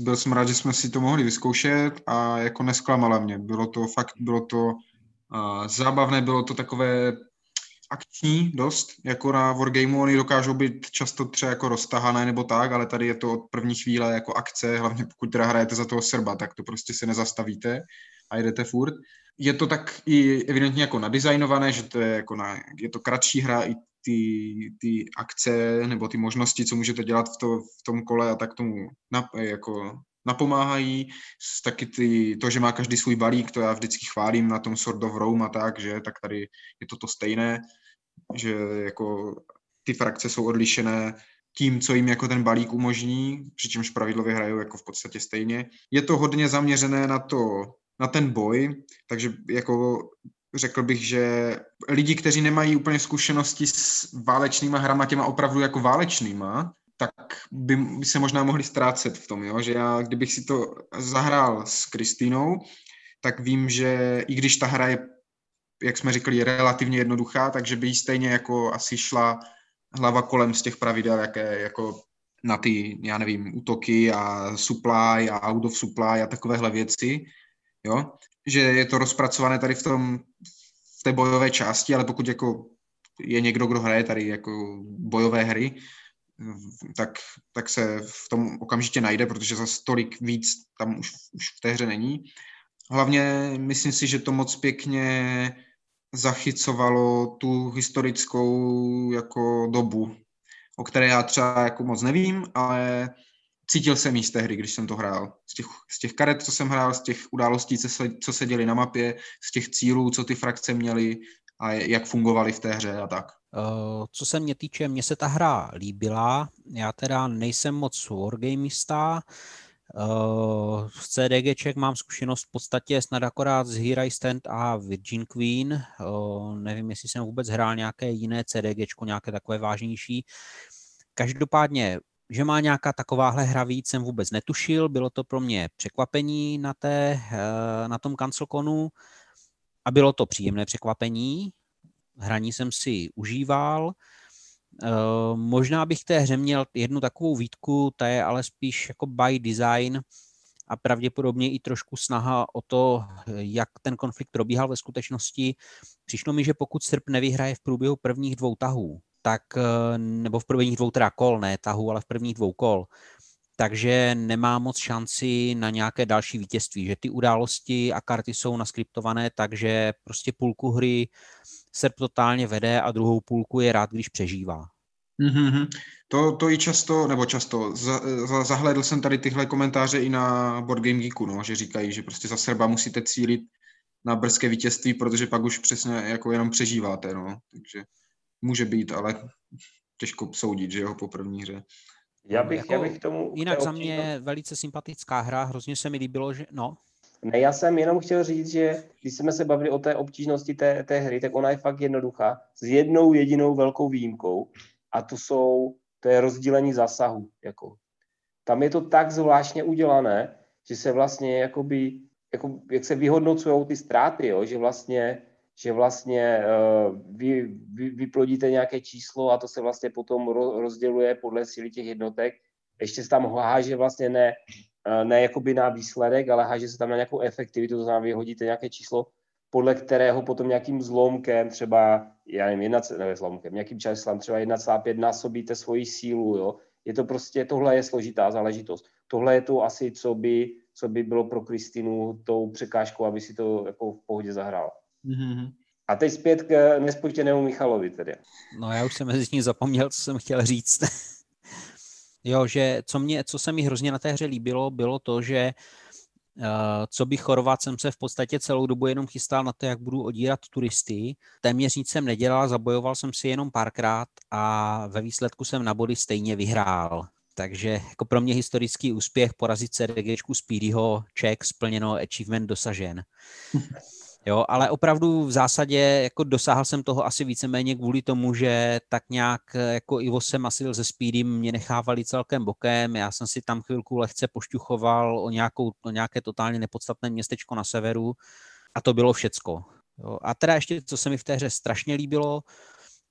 byl jsem rád, že jsme si to mohli vyzkoušet a jako nesklamala mě. Bylo to fakt, bylo to zábavné, bylo to takové akční dost, jako na Wargameu, oni dokážou být často třeba jako roztahané nebo tak, ale tady je to od první chvíle jako akce, hlavně pokud teda hrajete za toho Srba, tak to prostě se nezastavíte a jedete furt. Je to tak i evidentně jako nadizajnované, že to je jako na, je to kratší hra, i ty, ty akce nebo ty možnosti, co můžete dělat v, to, v tom kole a tak tomu nap, jako napomáhají. Taky ty, to, že má každý svůj balík, to já vždycky chválím na tom Sword of Rome a tak, že tak tady je to to stejné, že jako ty frakce jsou odlišené tím, co jim jako ten balík umožní, přičemž pravidlově hrajou jako v podstatě stejně. Je to hodně zaměřené na to, na ten boj, takže jako řekl bych, že lidi, kteří nemají úplně zkušenosti s válečnýma hrama, těma opravdu jako válečnýma, by, by se možná mohli ztrácet v tom, jo? že já, kdybych si to zahrál s Kristýnou, tak vím, že i když ta hra je, jak jsme říkali, je relativně jednoduchá, takže by jí stejně jako asi šla hlava kolem z těch pravidel, jaké jako na ty, já nevím, útoky a supply a out of supply a takovéhle věci, jo, že je to rozpracované tady v tom, v té bojové části, ale pokud jako je někdo, kdo hraje tady jako bojové hry, tak, tak se v tom okamžitě najde, protože za tolik víc tam už, už v té hře není. Hlavně myslím si, že to moc pěkně zachycovalo tu historickou jako dobu, o které já třeba jako moc nevím, ale cítil jsem jí z té hry, když jsem to hrál. Z těch, z těch karet, co jsem hrál, z těch událostí, co se, co se děli na mapě, z těch cílů, co ty frakce měly a jak fungovaly v té hře a tak. Uh, co se mě týče, mně se ta hra líbila. Já teda nejsem moc wargamista. Uh, z CDGček mám zkušenost v podstatě snad akorát z Hero Stand a Virgin Queen. Uh, nevím, jestli jsem vůbec hrál nějaké jiné CDGčko, nějaké takové vážnější. Každopádně že má nějaká takováhle hra víc, jsem vůbec netušil. Bylo to pro mě překvapení na, té, eh, na tom kancelkonu a bylo to příjemné překvapení. Hraní jsem si užíval. Eh, možná bych té hře měl jednu takovou výtku, ta je ale spíš jako by design a pravděpodobně i trošku snaha o to, jak ten konflikt probíhal ve skutečnosti. Přišlo mi, že pokud Srb nevyhraje v průběhu prvních dvou tahů, tak, eh, nebo v prvních dvou teda kol, ne tahu, ale v prvních dvou kol, takže nemá moc šanci na nějaké další vítězství, že ty události a karty jsou naskriptované, takže prostě půlku hry se totálně vede a druhou půlku je rád, když přežívá. Mm-hmm. To, to i často, nebo často, za, za, zahledl jsem tady tyhle komentáře i na Board Game Geeku, no, že říkají, že prostě za Serba musíte cílit na brzké vítězství, protože pak už přesně jako jenom přežíváte, no, takže může být, ale těžko soudit, že jo, po první hře. Já bych, jako, já bych tomu... Jinak za mě velice sympatická hra, hrozně se mi líbilo, že... No. Ne, já jsem jenom chtěl říct, že když jsme se bavili o té obtížnosti té, té hry, tak ona je fakt jednoduchá, s jednou jedinou velkou výjimkou a to jsou, to je rozdělení zásahu. Jako. Tam je to tak zvláštně udělané, že se vlastně jakoby, jako, jak se vyhodnocují ty ztráty, jo, že vlastně že vlastně uh, vy, vy vyplodíte nějaké číslo a to se vlastně potom ro, rozděluje podle síly těch jednotek. Ještě se tam háže vlastně ne, uh, ne jakoby na výsledek, ale háže se tam na nějakou efektivitu, to znamená, vyhodíte nějaké číslo, podle kterého potom nějakým zlomkem, třeba, já nevím, jedna, ne, zlomkem, nějakým číslem třeba 1,5 násobíte svoji sílu, jo. Je to prostě, tohle je složitá záležitost. Tohle je to asi, co by, co by bylo pro Kristinu tou překážkou, aby si to jako v pohodě zahrála. Mm-hmm. A teď zpět k nespočtěnému Michalovi tedy. No já už jsem mezi tím zapomněl, co jsem chtěl říct. [LAUGHS] jo, že co, mě, co se mi hrozně na té hře líbilo, bylo to, že co bych Chorvat jsem se v podstatě celou dobu jenom chystal na to, jak budu odírat turisty. Téměř nic jsem nedělal, zabojoval jsem si jenom párkrát a ve výsledku jsem na body stejně vyhrál. Takže jako pro mě historický úspěch porazit CDGčku Speedyho, check, splněno, achievement dosažen. [LAUGHS] Jo, ale opravdu v zásadě jako dosáhl jsem toho asi víceméně kvůli tomu, že tak nějak jako Ivo jsem asi ze Speedy mě nechávali celkem bokem, já jsem si tam chvilku lehce pošťuchoval o, nějakou, o nějaké totálně nepodstatné městečko na severu a to bylo všecko. Jo. A teda ještě, co se mi v té hře strašně líbilo,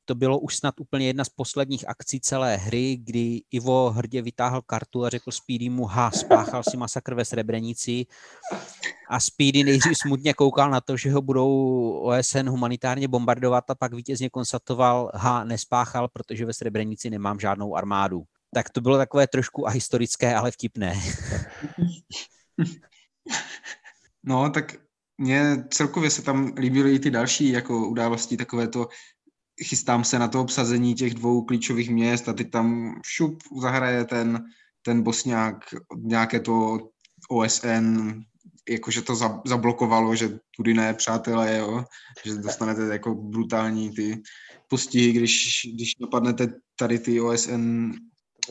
to bylo už snad úplně jedna z posledních akcí celé hry, kdy Ivo hrdě vytáhl kartu a řekl Speedy mu, ha, spáchal si masakr ve Srebrenici. A Speedy nejdřív smutně koukal na to, že ho budou OSN humanitárně bombardovat a pak vítězně konstatoval, ha, nespáchal, protože ve Srebrenici nemám žádnou armádu. Tak to bylo takové trošku ahistorické, ale vtipné. No, tak mně celkově se tam líbily i ty další jako události, takové to chystám se na to obsazení těch dvou klíčových měst a teď tam šup zahraje ten, ten bosňák, nějaké to OSN, jakože to zablokovalo, že tudy ne, přátelé, jo, že dostanete jako brutální ty postihy, když, když napadnete tady ty OSN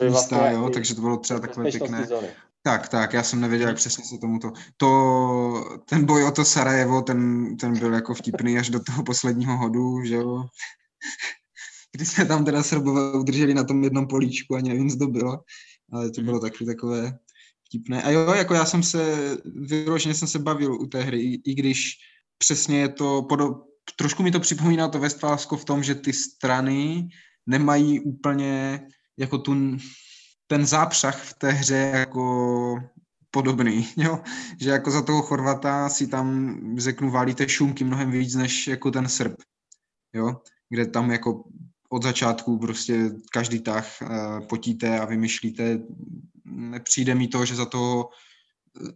místa, vlastně jo, takže to bylo třeba takové pěkné. Zóny. Tak, tak, já jsem nevěděl, jak přesně se tomuto. To, ten boj o to Sarajevo, ten, ten byl jako vtipný až do toho posledního hodu, že jo. [LAUGHS] kdy jsme tam teda Srbové udrželi na tom jednom políčku, ani nevím, co to bylo, ale to mhm. bylo taky takové vtipné. A jo, jako já jsem se, vyloženě jsem se bavil u té hry, i, i když přesně je to, podo, trošku mi to připomíná to Westfalsko v tom, že ty strany nemají úplně jako tu, ten zápřah v té hře jako podobný, [LAUGHS] jo? že jako za toho Chorvata si tam, řeknu, válíte šumky mnohem víc než jako ten Srb, jo? Kde tam jako od začátku prostě každý tah uh, potíte a vymyšlíte. Nepřijde mi to, že za toho,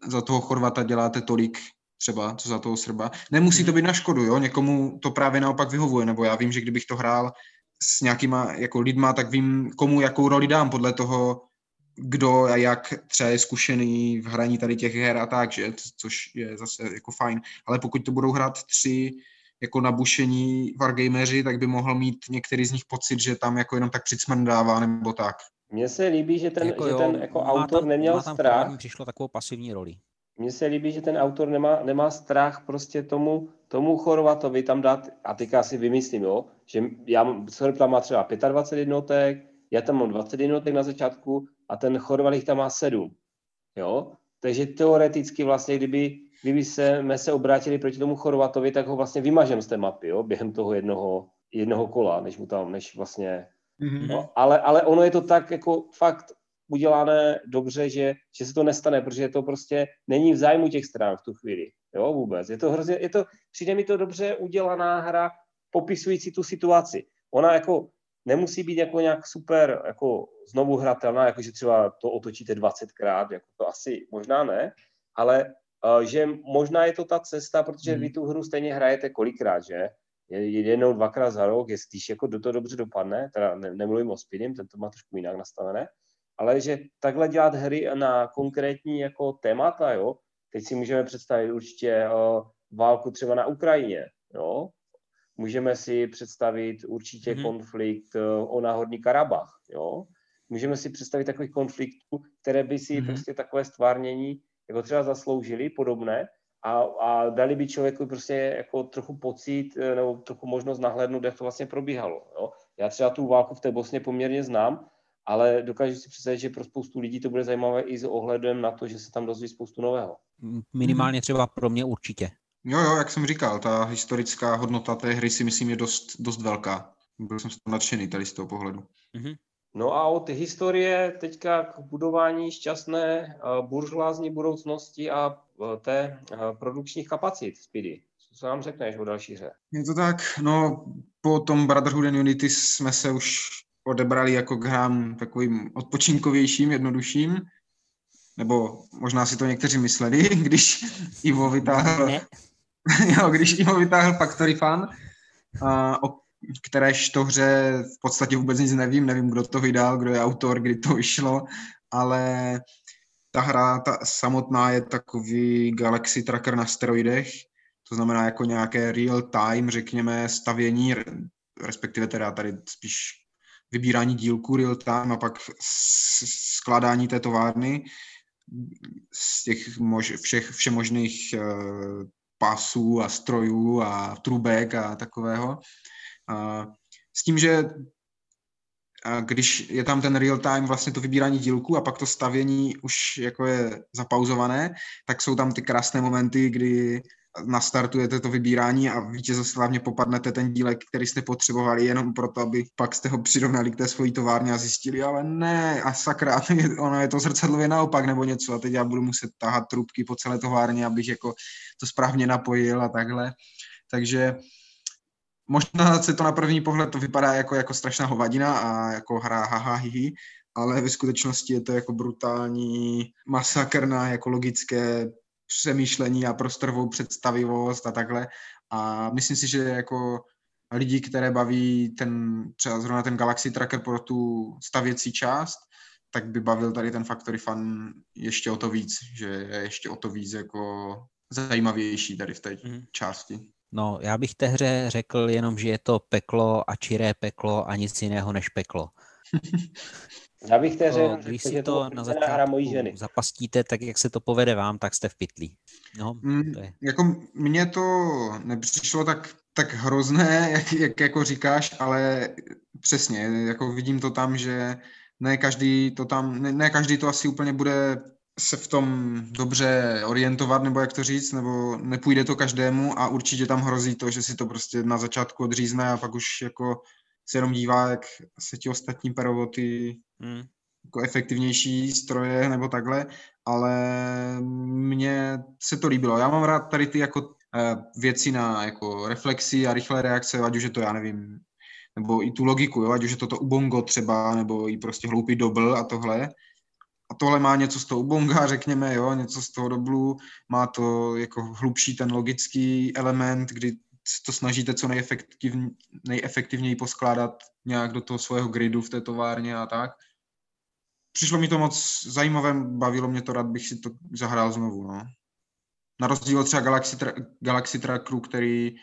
za toho Chorvata děláte tolik třeba, co za toho Srba. Nemusí to být na škodu, jo? někomu to právě naopak vyhovuje, nebo já vím, že kdybych to hrál s nějakýma jako lidma, tak vím, komu jakou roli dám podle toho, kdo a jak třeba je zkušený v hraní tady těch her a tak, že? což je zase jako fajn. Ale pokud to budou hrát tři jako nabušení wargameři, tak by mohl mít některý z nich pocit, že tam jako jenom tak přicmrdává nebo tak. Mně se líbí, že ten, jako že jo, ten jako autor tam, neměl má tam strach. přišlo takovou pasivní roli. Mně se líbí, že ten autor nemá, nemá strach prostě tomu, tomu Chorvatovi tam dát, a teďka si vymyslím, jo, že já, tam má třeba 25 jednotek, já tam mám 20 jednotek na začátku a ten Chorvat jich tam má 7. Jo? Takže teoreticky vlastně, kdyby kdyby se, se obrátili proti tomu Chorvatovi, tak ho vlastně vymažem z té mapy, jo, během toho jednoho, jednoho kola, než mu tam, než vlastně, mm-hmm. no, ale, ale ono je to tak jako fakt udělané dobře, že, že se to nestane, protože to prostě není v zájmu těch stran v tu chvíli, jo, vůbec. Je to hrozně, je to, přijde mi to dobře udělaná hra, popisující tu situaci. Ona jako nemusí být jako nějak super jako znovu hratelná, jako že třeba to otočíte 20krát, jako to asi možná ne, ale že možná je to ta cesta, protože vy hmm. tu hru stejně hrajete kolikrát, že? Jednou, dvakrát za rok, jestli jako do toho dobře dopadne, teda ne, nemluvím o Spinim, ten to má trošku jinak nastavené, ale že takhle dělat hry na konkrétní jako témata, jo, teď si můžeme představit určitě uh, válku třeba na Ukrajině, jo, můžeme si představit určitě mm-hmm. konflikt uh, o náhodní Karabach, jo, můžeme si představit takových konfliktů, které by si mm-hmm. prostě takové stvárnění jako třeba zasloužili podobné a, a dali by člověku prostě jako trochu pocit eh, nebo trochu možnost nahlédnout, jak to vlastně probíhalo. Jo? Já třeba tu válku v té Bosně poměrně znám, ale dokážu si představit, že pro spoustu lidí to bude zajímavé i s ohledem na to, že se tam dozví spoustu nového. Minimálně třeba pro mě určitě. Jo, jo, jak jsem říkal, ta historická hodnota té hry si myslím je dost, dost velká. Byl jsem z toho nadšený tady z toho pohledu. Mm-hmm. No a od historie teďka k budování šťastné eh, buržoázní budoucnosti a eh, té eh, produkčních kapacit Speedy. Co se nám řekneš o další hře? Je to tak, no po tom Brotherhood and Unity jsme se už odebrali jako k hrám takovým odpočinkovějším, jednodušším, nebo možná si to někteří mysleli, [LAUGHS] když Ivo vytáhl, [LAUGHS] jo, když Ivo vytáhl Factory Fun, a, o kteréž to hře v podstatě vůbec nic nevím, nevím, kdo to vydal, kdo je autor, kdy to vyšlo, ale ta hra ta samotná je takový Galaxy Tracker na steroidech, to znamená jako nějaké real time, řekněme, stavění, respektive teda tady spíš vybírání dílků real time a pak skládání té továrny z těch mož, všech všemožných uh, pásů a strojů a trubek a takového. Uh, s tím, že když je tam ten real time vlastně to vybírání dílků a pak to stavění už jako je zapauzované, tak jsou tam ty krásné momenty, kdy nastartujete to vybírání a vítězoslavně popadnete ten dílek, který jste potřebovali jenom proto, aby pak jste ho přirovnali k té svojí továrně a zjistili, ale ne, a sakra, [LAUGHS] ono je to zrcadlově naopak nebo něco a teď já budu muset tahat trubky po celé továrně, abych jako to správně napojil a takhle. Takže možná se to na první pohled to vypadá jako, jako strašná hovadina a jako hra haha hihi, ale ve skutečnosti je to jako brutální masakr na jako logické přemýšlení a prostorovou představivost a takhle. A myslím si, že jako lidi, které baví ten, třeba zrovna ten Galaxy Tracker pro tu stavěcí část, tak by bavil tady ten Factory Fun ještě o to víc, že je ještě o to víc jako zajímavější tady v té mm. části. No, já bych té hře řekl jenom, že je to peklo a čiré peklo a nic jiného než peklo. [LAUGHS] Já bych té řekl, když si to, to na začátku zapastíte, tak jak se to povede vám, tak jste v pytlí. No, mm, to je. Jako mně to nepřišlo tak, tak hrozné, [LAUGHS] jak, jak jako říkáš, ale přesně, jako vidím to tam, že ne každý to tam, ne, ne každý to asi úplně bude se v tom dobře orientovat, nebo jak to říct, nebo nepůjde to každému a určitě tam hrozí to, že si to prostě na začátku odřízne a pak už jako se jenom dívá, jak se ti ostatní perou ty hmm. jako efektivnější stroje nebo takhle, ale mně se to líbilo. Já mám rád tady ty jako eh, věci na jako reflexi a rychlé reakce, ať už je to, já nevím, nebo i tu logiku, jo, ať už je to to ubongo třeba, nebo i prostě hloupý dobl a tohle. A tohle má něco z toho ubonga, [LAUGHS] řekněme, jo, něco z toho doblu, má to jako hlubší ten logický element, kdy to snažíte co nejefektivně, nejefektivněji poskládat nějak do toho svého gridu v té továrně a tak. Přišlo mi to moc zajímavé, bavilo mě to, rád bych si to zahrál znovu, no. Na rozdíl od třeba Galaxy, Tra- Galaxy Trackeru, který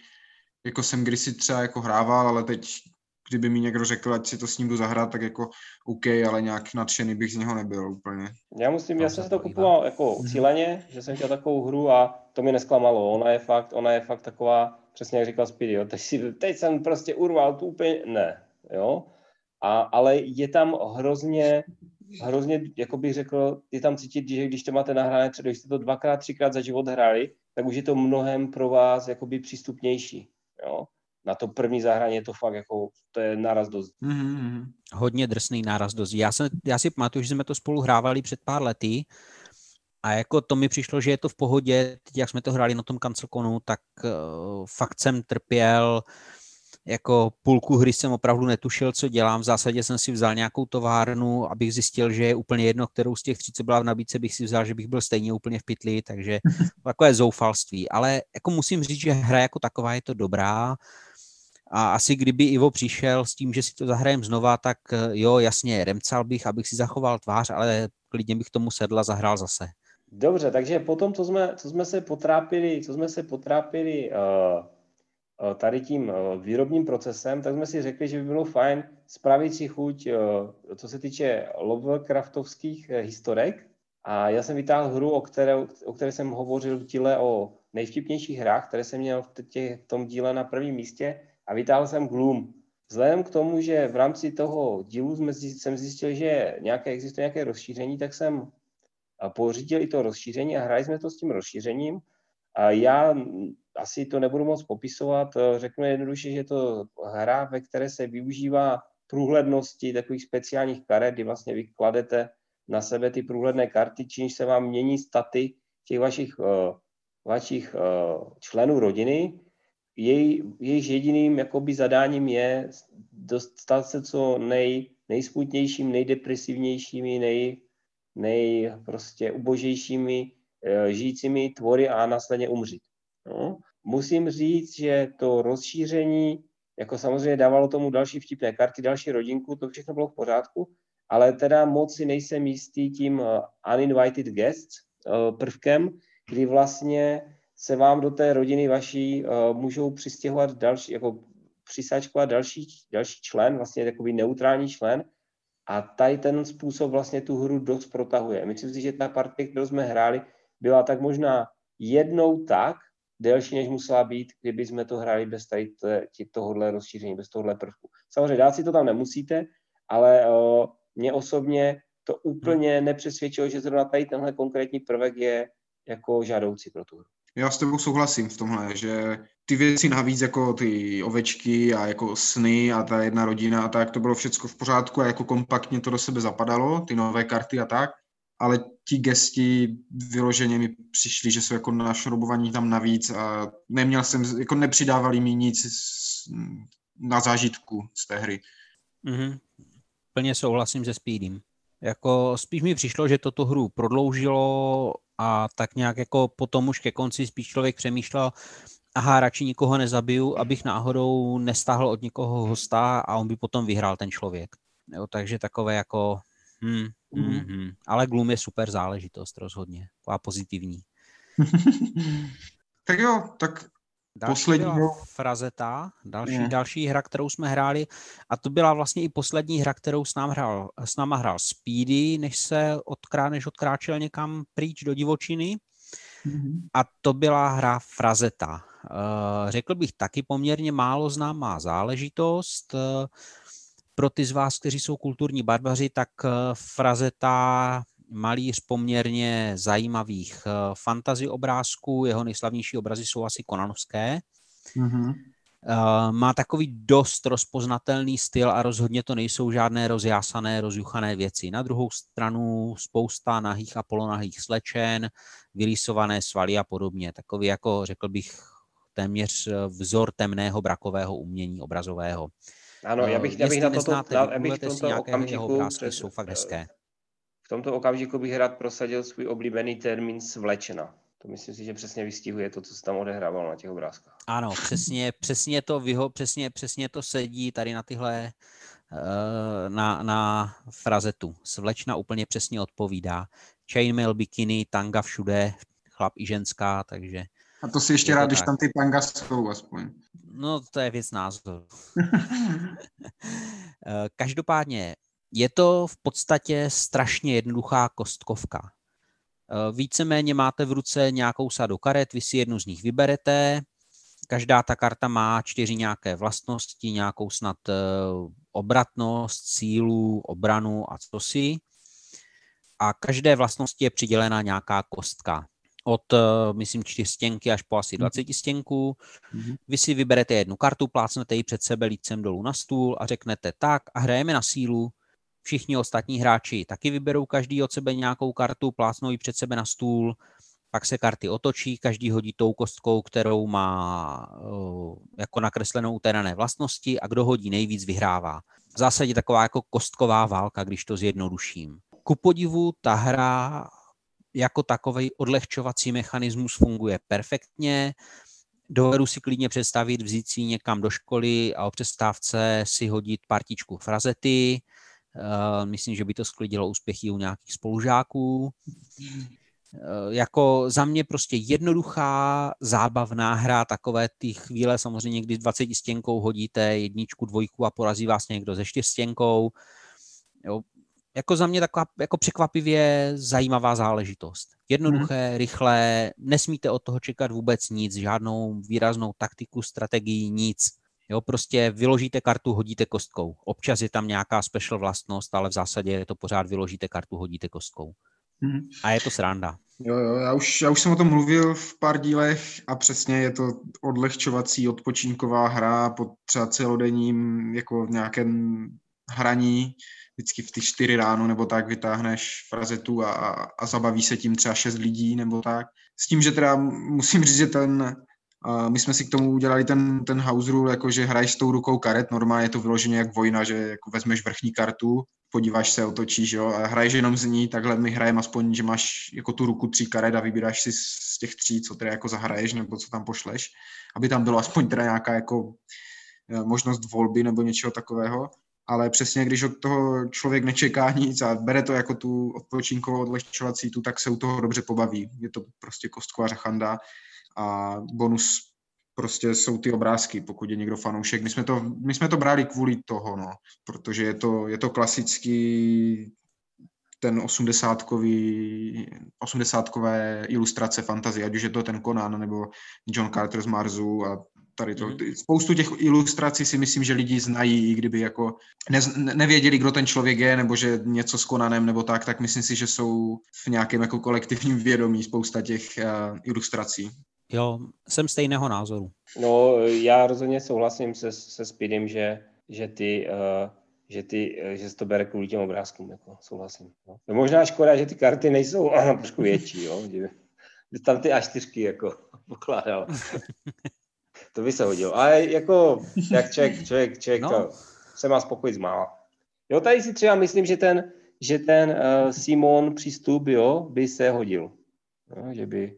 jako jsem kdysi třeba jako hrával, ale teď kdyby mi někdo řekl, ať si to s ním jdu zahrát, tak jako OK, ale nějak nadšený bych z něho nebyl úplně. Já musím, já jsem si to kupoval jako cíleně, že jsem chtěl takovou hru a to mi nesklamalo. Ona je fakt, ona je fakt taková, přesně jak říkal Speedy, jo. Teď, si, teď jsem prostě urval tu úplně, ne, jo. A, ale je tam hrozně, hrozně, jako bych řekl, je tam cítit, že když to máte nahrané, třeba když jste to dvakrát, třikrát za život hráli, tak už je to mnohem pro vás jakoby přístupnější, jo na to první zahrání je to fakt jako, to je náraz dost. Mm-hmm. Hodně drsný náraz dost. Já, jsem, já si pamatuju, že jsme to spolu hrávali před pár lety a jako to mi přišlo, že je to v pohodě, teď jak jsme to hráli na tom kancelkonu, tak uh, fakt jsem trpěl, jako půlku hry jsem opravdu netušil, co dělám. V zásadě jsem si vzal nějakou továrnu, abych zjistil, že je úplně jedno, kterou z těch tří, co byla v nabídce, bych si vzal, že bych byl stejně úplně v pytli, takže [LAUGHS] takové zoufalství. Ale jako musím říct, že hra jako taková je to dobrá. A asi kdyby Ivo přišel s tím, že si to zahrajem znova, tak eh, jo, jasně, remcal bych, abych si zachoval tvář, ale klidně bych tomu sedl a zahrál zase. Dobře, takže potom, co jsme, co jsme se potrápili, co jsme se potrápili uh, tady tím uh, výrobním procesem, tak jsme si řekli, že by bylo fajn spravit si chuť, uh, co se týče Lovecraftovských historek. A já jsem vytáhl hru, o které, o které jsem hovořil v díle o nejvtipnějších hrách, které jsem měl v, tě, v tom díle na prvním místě a vytáhl jsem Gloom. Vzhledem k tomu, že v rámci toho dílu jsme, jsem zjistil, že nějaké, existuje nějaké rozšíření, tak jsem pořídil i to rozšíření a hráli jsme to s tím rozšířením. A já asi to nebudu moc popisovat, řeknu jednoduše, že je to hra, ve které se využívá průhlednosti takových speciálních karet, kdy vlastně vy kladete na sebe ty průhledné karty, čímž se vám mění staty těch vašich, uh, vašich uh, členů rodiny jej, jejíž jediným jakoby zadáním je dostat se co nej, nejsmutnějším, nejdepresivnějšími, nej, nej prostě ubožejšími e, žijícími tvory a následně umřít. No. Musím říct, že to rozšíření, jako samozřejmě dávalo tomu další vtipné karty, další rodinku, to všechno bylo v pořádku, ale teda moc si nejsem jistý tím uninvited guests prvkem, kdy vlastně se vám do té rodiny vaší můžou přistěhovat další, jako přisačkovat další, další člen, vlastně takový neutrální člen, a tady ten způsob vlastně tu hru dost protahuje. Myslím si, že ta partie, kterou jsme hráli, byla tak možná jednou tak delší, než musela být, kdyby jsme to hráli bez tady tohohle rozšíření, bez tohohle prvku. Samozřejmě dát si to tam nemusíte, ale uh, mě osobně to úplně nepřesvědčilo, že zrovna tady tenhle konkrétní prvek je jako žádoucí pro tu hru. Já s tebou souhlasím v tomhle, že ty věci navíc jako ty ovečky a jako sny a ta jedna rodina a tak, to bylo všechno v pořádku a jako kompaktně to do sebe zapadalo, ty nové karty a tak, ale ti gesti vyloženě mi přišli, že jsou jako našrobovaní tam navíc a neměl jsem, jako nepřidávali mi nic na zážitku z té hry. Mm-hmm. Plně souhlasím se Speedem. Jako spíš mi přišlo, že toto hru prodloužilo a tak nějak jako potom už ke konci spíš člověk přemýšlel, aha, radši nikoho nezabiju, abych náhodou nestáhl od nikoho hosta a on by potom vyhrál ten člověk. Jo, takže takové jako, hm, hm, hm. ale Gloom je super záležitost rozhodně, taková pozitivní. [LAUGHS] tak jo, tak Další poslední byla Frazeta, další, mm. další hra, kterou jsme hráli a to byla vlastně i poslední hra, kterou s, nám hrál, s náma hrál Speedy, než se odkrá, než odkráčel někam pryč do divočiny. Mm-hmm. A to byla hra Frazeta. Uh, řekl bych taky poměrně málo známá záležitost. Uh, pro ty z vás, kteří jsou kulturní barbaři, tak uh, Frazeta malíř poměrně zajímavých uh, fantasy obrázků. Jeho nejslavnější obrazy jsou asi konanovské. Mm-hmm. Má takový dost rozpoznatelný styl a rozhodně to nejsou žádné rozjásané, rozjuchané věci. Na druhou stranu spousta nahých a polonahých slečen, vylísované svaly a podobně. Takový jako, řekl bych, téměř eh, vzor temného brakového umění obrazového. Ano, já bych, já bych na toto, já bych v tomto okamžiku, obrázky jsou fakt hezké. V tomto okamžiku bych rád prosadil svůj oblíbený termín svlečena. To myslím si, že přesně vystihuje to, co se tam odehrávalo na těch obrázkách. Ano, přesně, přesně to vyho, přesně, přesně to sedí tady na tyhle eh, na, na frazetu. Svlečna úplně přesně odpovídá. Chainmail, bikini, tanga všude, chlap i ženská, takže... A to si ještě rád, když tam ty tanga jsou aspoň. No, to je věc názoru. [LAUGHS] Eh, každopádně je to v podstatě strašně jednoduchá kostkovka. Eh, víceméně máte v ruce nějakou sadu karet, vy si jednu z nich vyberete, každá ta karta má čtyři nějaké vlastnosti, nějakou snad eh, obratnost, sílu, obranu a co si. A každé vlastnosti je přidělena nějaká kostka. Od, eh, myslím, čtyřstěnky až po asi 20 mhm. stěnků. Mhm. Vy si vyberete jednu kartu, plácnete ji před sebe lícem dolů na stůl a řeknete tak a hrajeme na sílu, Všichni ostatní hráči taky vyberou každý od sebe nějakou kartu, plácnou ji před sebe na stůl, pak se karty otočí, každý hodí tou kostkou, kterou má jako nakreslenou té dané vlastnosti a kdo hodí nejvíc, vyhrává. V zásadě taková jako kostková válka, když to zjednoduším. Ku podivu ta hra jako takový odlehčovací mechanismus funguje perfektně. Dovedu si klidně představit vzít si někam do školy a o přestávce si hodit partičku frazety, myslím, že by to sklidilo úspěchy u nějakých spolužáků. Eh, jako za mě prostě jednoduchá, zábavná hra, takové ty chvíle, samozřejmě, kdy 20 stěnkou hodíte jedničku, dvojku a porazí vás někdo ze čtyřstěnkou. Jo, jako za mě taková jako překvapivě zajímavá záležitost. Jednoduché, mm. rychlé, nesmíte od toho čekat vůbec nic, žádnou výraznou taktiku, strategii, nic. Jo, prostě vyložíte kartu, hodíte kostkou. Občas je tam nějaká special vlastnost, ale v zásadě je to pořád vyložíte kartu, hodíte kostkou. Hmm. A je to sranda. Jo, jo, já už, já už jsem o tom mluvil v pár dílech a přesně je to odlehčovací, odpočinková hra po třeba celodenním jako nějakém hraní, vždycky v ty čtyři ráno nebo tak vytáhneš frazetu a, a, a zabaví se tím třeba šest lidí nebo tak. S tím, že teda musím říct, že ten a my jsme si k tomu udělali ten, ten house rule, jako že hraješ s tou rukou karet, normálně je to vyloženě jak vojna, že jako vezmeš vrchní kartu, podíváš se, otočíš, jo, a hraješ jenom z ní, takhle my hrajeme aspoň, že máš jako tu ruku tří karet a vybíráš si z těch tří, co teda jako zahraješ, nebo co tam pošleš, aby tam bylo aspoň teda nějaká jako eh, možnost volby nebo něčeho takového. ale přesně když od toho člověk nečeká nic a bere to jako tu odpočinkovou odlehčovací tu, tak se u toho dobře pobaví. Je to prostě kostková řachanda a bonus prostě jsou ty obrázky, pokud je někdo fanoušek. My jsme to, my jsme to brali kvůli toho, no, protože je to, je to klasický ten osmdesátkový, osmdesátkové ilustrace fantazie, ať už je to ten Conan nebo John Carter z Marsu a tady to. Mm. Spoustu těch ilustrací si myslím, že lidi znají, i kdyby jako ne, nevěděli, kdo ten člověk je, nebo že něco s Konanem nebo tak, tak myslím si, že jsou v nějakém jako kolektivním vědomí spousta těch uh, ilustrací. Jo, jsem stejného názoru. No, já rozhodně souhlasím se, se Speedem, že, že ty uh, že, ty, že se to bere kvůli těm obrázkům, jako souhlasím. No. no možná škoda, že ty karty nejsou [LAUGHS] trošku větší, jo, že tam ty A4 jako [LAUGHS] pokládal. [LAUGHS] to by se hodilo. Ale jako, jak člověk, člověk, člověk no. to se má spokojit z mála. Jo, tady si třeba myslím, že ten, že ten uh, Simon přístup, jo, by se hodil. No, že by,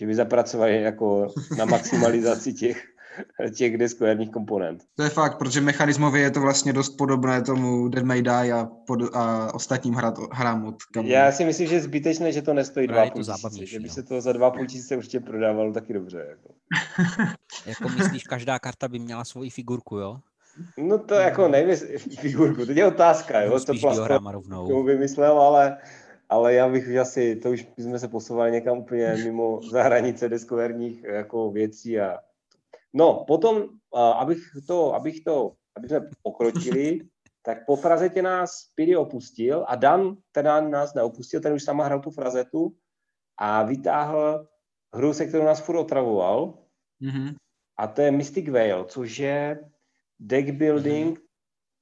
že by zapracovali jako na maximalizaci těch, těch deskverních komponent. To je fakt, protože mechanismově je to vlastně dost podobné tomu Dead May Die a, pod, a ostatním hra, hrám od kamu. Já si myslím, že je zbytečné, že to nestojí 2,5 tisíce, že by se to za 2,5 tisíce určitě prodávalo taky dobře. Jako. [LAUGHS] jako myslíš, každá karta by měla svoji figurku, jo? No to jako nevím, figurku, to je otázka, jo, to rovnou. vymyslel, ale ale já bych už asi, to už jsme se posouvali někam úplně mimo za hranice deskoverních jako věcí a No, potom, abych to, abych to, aby jsme pokročili, tak po frazetě nás Piri opustil a Dan teda nás neopustil, ten už sama hrál tu frazetu a vytáhl hru, se kterou nás furt otravoval. Mm-hmm. A to je Mystic Veil, což je deck building mm-hmm.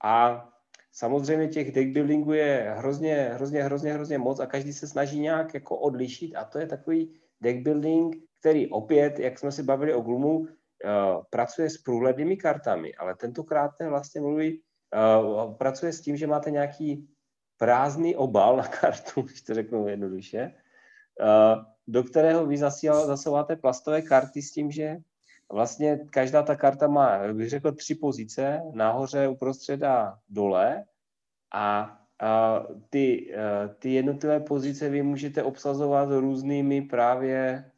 a samozřejmě těch deck buildingů je hrozně, hrozně, hrozně, hrozně moc a každý se snaží nějak jako odlišit a to je takový deck building, který opět, jak jsme si bavili o Glumu, uh, pracuje s průhlednými kartami, ale tentokrát ten vlastně mluví, uh, pracuje s tím, že máte nějaký prázdný obal na kartu, [LAUGHS] když to řeknu jednoduše, uh, do kterého vy zasíláte plastové karty s tím, že vlastně každá ta karta má, bych řekl, tři pozice, nahoře, uprostřed a dole a a ty, ty jednotlivé pozice vy můžete obsazovat různými právě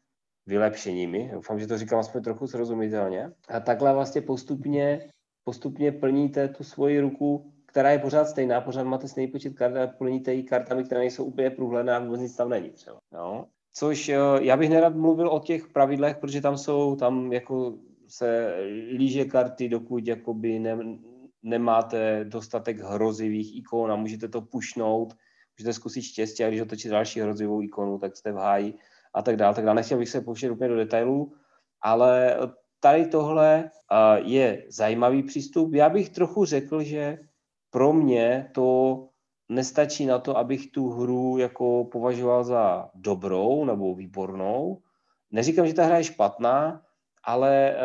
vylepšeními. Doufám, že to říkám aspoň trochu srozumitelně. A takhle vlastně postupně, postupně plníte tu svoji ruku, která je pořád stejná, pořád máte stejný počet kart a plníte ji kartami, které nejsou úplně průhledné a vůbec nic tam není třeba. No. Což eh, já bych nerad mluvil o těch pravidlech, protože tam jsou, tam jako se líže karty, dokud jakoby ne, nemáte dostatek hrozivých ikon a můžete to pušnout, můžete zkusit štěstí a když otočíte další hrozivou ikonu, tak jste v háji a tak dále. Tak dále. Nechtěl bych se pouštět úplně do detailů, ale tady tohle je zajímavý přístup. Já bych trochu řekl, že pro mě to nestačí na to, abych tu hru jako považoval za dobrou nebo výbornou. Neříkám, že ta hra je špatná, ale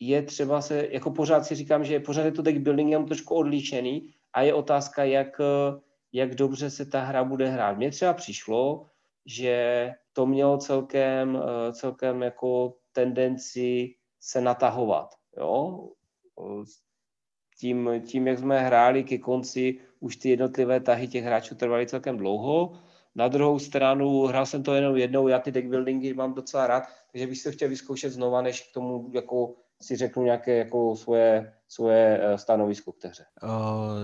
je třeba se, jako pořád si říkám, že pořád je to deck building jenom trošku odlišený a je otázka, jak, jak dobře se ta hra bude hrát. Mně třeba přišlo, že to mělo celkem, eh, celkem jako tendenci se natahovat. Jo? Tím, tím, jak jsme hráli ke konci, už ty jednotlivé tahy těch hráčů trvaly celkem dlouho. Na druhou stranu, hrál jsem to jenom jednou, já ty deck buildingy mám docela rád, takže bych se chtěl vyzkoušet znova, než k tomu jako si řeknu nějaké jako svoje, svoje eh, stanovisko k té hře. Uh,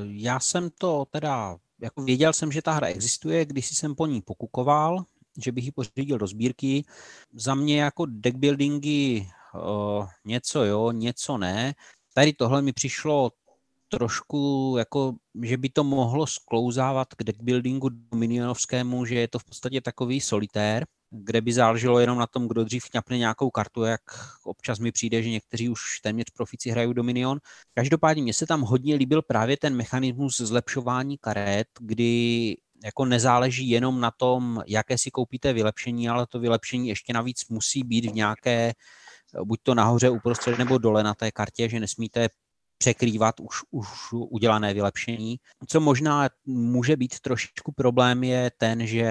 já jsem to teda, jako věděl jsem, že ta hra existuje, když jsem po ní pokukoval, že bych ji pořídil do sbírky. Za mě jako deckbuildingy uh, něco jo, něco ne. Tady tohle mi přišlo trošku jako, že by to mohlo sklouzávat k deckbuildingu dominionovskému, že je to v podstatě takový solitér, kde by záleželo jenom na tom, kdo dřív kňapne nějakou kartu, jak občas mi přijde, že někteří už téměř profici hrají Dominion. Každopádně mně se tam hodně líbil právě ten mechanismus zlepšování karet, kdy jako nezáleží jenom na tom, jaké si koupíte vylepšení, ale to vylepšení ještě navíc musí být v nějaké, buď to nahoře, uprostřed nebo dole na té kartě, že nesmíte překrývat už, už udělané vylepšení. Co možná může být trošičku problém je ten, že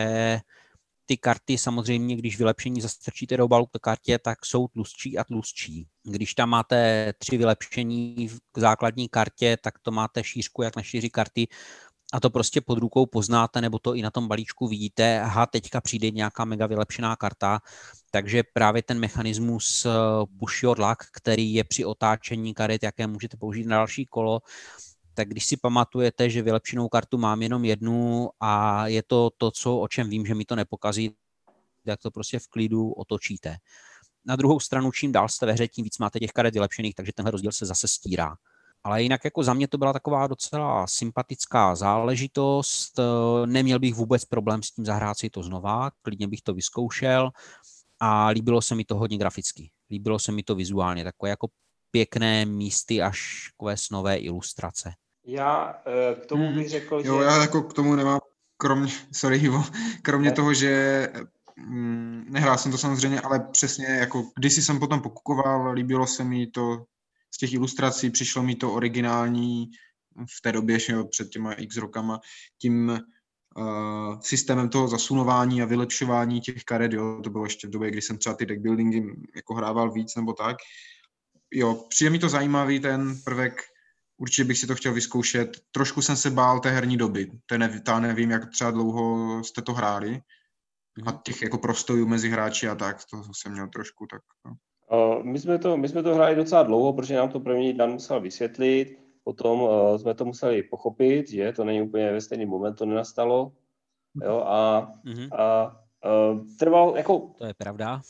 ty karty samozřejmě, když vylepšení zastrčíte do obalu k kartě, tak jsou tlustší a tlustší. Když tam máte tři vylepšení k základní kartě, tak to máte šířku jak na čtyři karty a to prostě pod rukou poznáte, nebo to i na tom balíčku vidíte, aha, teďka přijde nějaká mega vylepšená karta, takže právě ten mechanismus eh, push your luck, který je při otáčení karet, jaké můžete použít na další kolo, tak když si pamatujete, že vylepšenou kartu mám jenom jednu a je to to, co, o čem vím, že mi to nepokazí, tak to prostě v klidu otočíte. Na druhou stranu, čím dál jste ve hře, tím víc máte těch karet vylepšených, takže tenhle rozdíl se zase stírá. Ale jinak jako za mě to byla taková docela sympatická záležitost. Neměl bych vůbec problém s tím zahrát si to znova, klidně bych to vyzkoušel a líbilo se mi to hodně graficky. Líbilo se mi to vizuálně, takové jako pěkné místy až takové snové ilustrace. Já eh, k tomu bych řekl, jo, že... Jo, já jako k tomu nemám, kromě, sorry Ivo, kromě ne? toho, že mm, nehrál jsem to samozřejmě, ale přesně jako kdysi jsem potom pokukoval, líbilo se mi to z těch ilustrací, přišlo mi to originální v té době, že jo, před těma x rokama, tím uh, systémem toho zasunování a vylepšování těch karet, jo, to bylo ještě v době, kdy jsem třeba ty deck buildingy jako hrával víc nebo tak. Jo, přijde mi to zajímavý ten prvek, určitě bych si to chtěl vyzkoušet. Trošku jsem se bál té herní doby, to neví, ta nevím, jak třeba dlouho jste to hráli a mhm. těch jako prostojů mezi hráči a tak, to jsem měl trošku tak. No. My jsme, to, my jsme to hráli docela dlouho, protože nám to první Dan musel vysvětlit, potom uh, jsme to museli pochopit, že to není úplně ve stejný moment, to nenastalo. Jo, a, mm-hmm. a uh, trval, jako... To je pravda.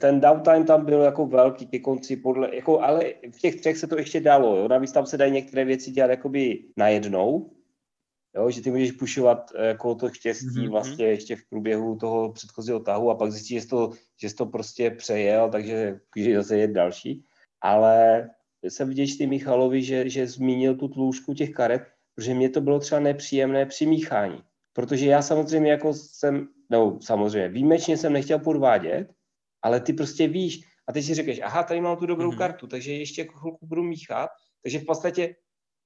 Ten downtime tam byl jako velký ke konci, podle, jako, ale v těch třech se to ještě dalo. Jo. Navíc tam se dají některé věci dělat jakoby najednou, jo, že ty můžeš pušovat eh, jako to štěstí mm-hmm. vlastně ještě v průběhu toho předchozího tahu a pak zjistíš, že to, že jsi to prostě přejel, takže můžeš zase jet další. Ale jsem vděčný Michalovi, že, že zmínil tu tlůžku těch karet, protože mě to bylo třeba nepříjemné při míchání. Protože já samozřejmě jako jsem, no samozřejmě, výjimečně jsem nechtěl podvádět, ale ty prostě víš, a teď si řekneš, aha, tady mám tu dobrou mm-hmm. kartu, takže ještě chvilku budu míchat, takže v podstatě,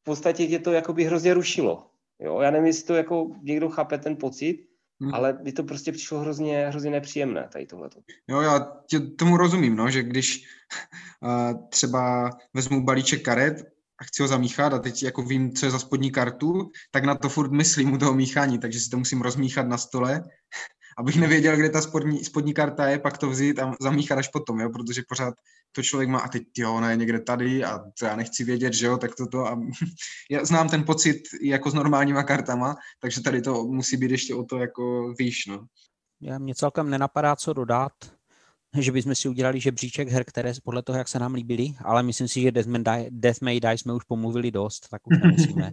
v podstatě tě to jakoby hrozně rušilo. Jo, já nevím, jestli to jako někdo chápe ten pocit, hmm. ale mi to prostě přišlo hrozně, hrozně nepříjemné tady tohleto. Jo, já tě tomu rozumím, no, že když [LAUGHS] uh, třeba vezmu balíček karet a chci ho zamíchat a teď jako vím, co je za spodní kartu, tak na to furt myslím u toho míchání, takže si to musím rozmíchat na stole abych nevěděl, kde ta spodní, spodní karta je, pak to vzít a zamíchat až potom, jo, protože pořád to člověk má a teď jo, ona je někde tady a to já nechci vědět, že jo, tak toto a [LAUGHS] já znám ten pocit jako s normálníma kartama, takže tady to musí být ještě o to jako výš, no. Já mě celkem nenapadá, co dodat, že bychom si udělali žebříček her, které podle toho, jak se nám líbily, ale myslím si, že Death May Die, Death May Die jsme už pomluvili dost, tak už [LAUGHS] nemusíme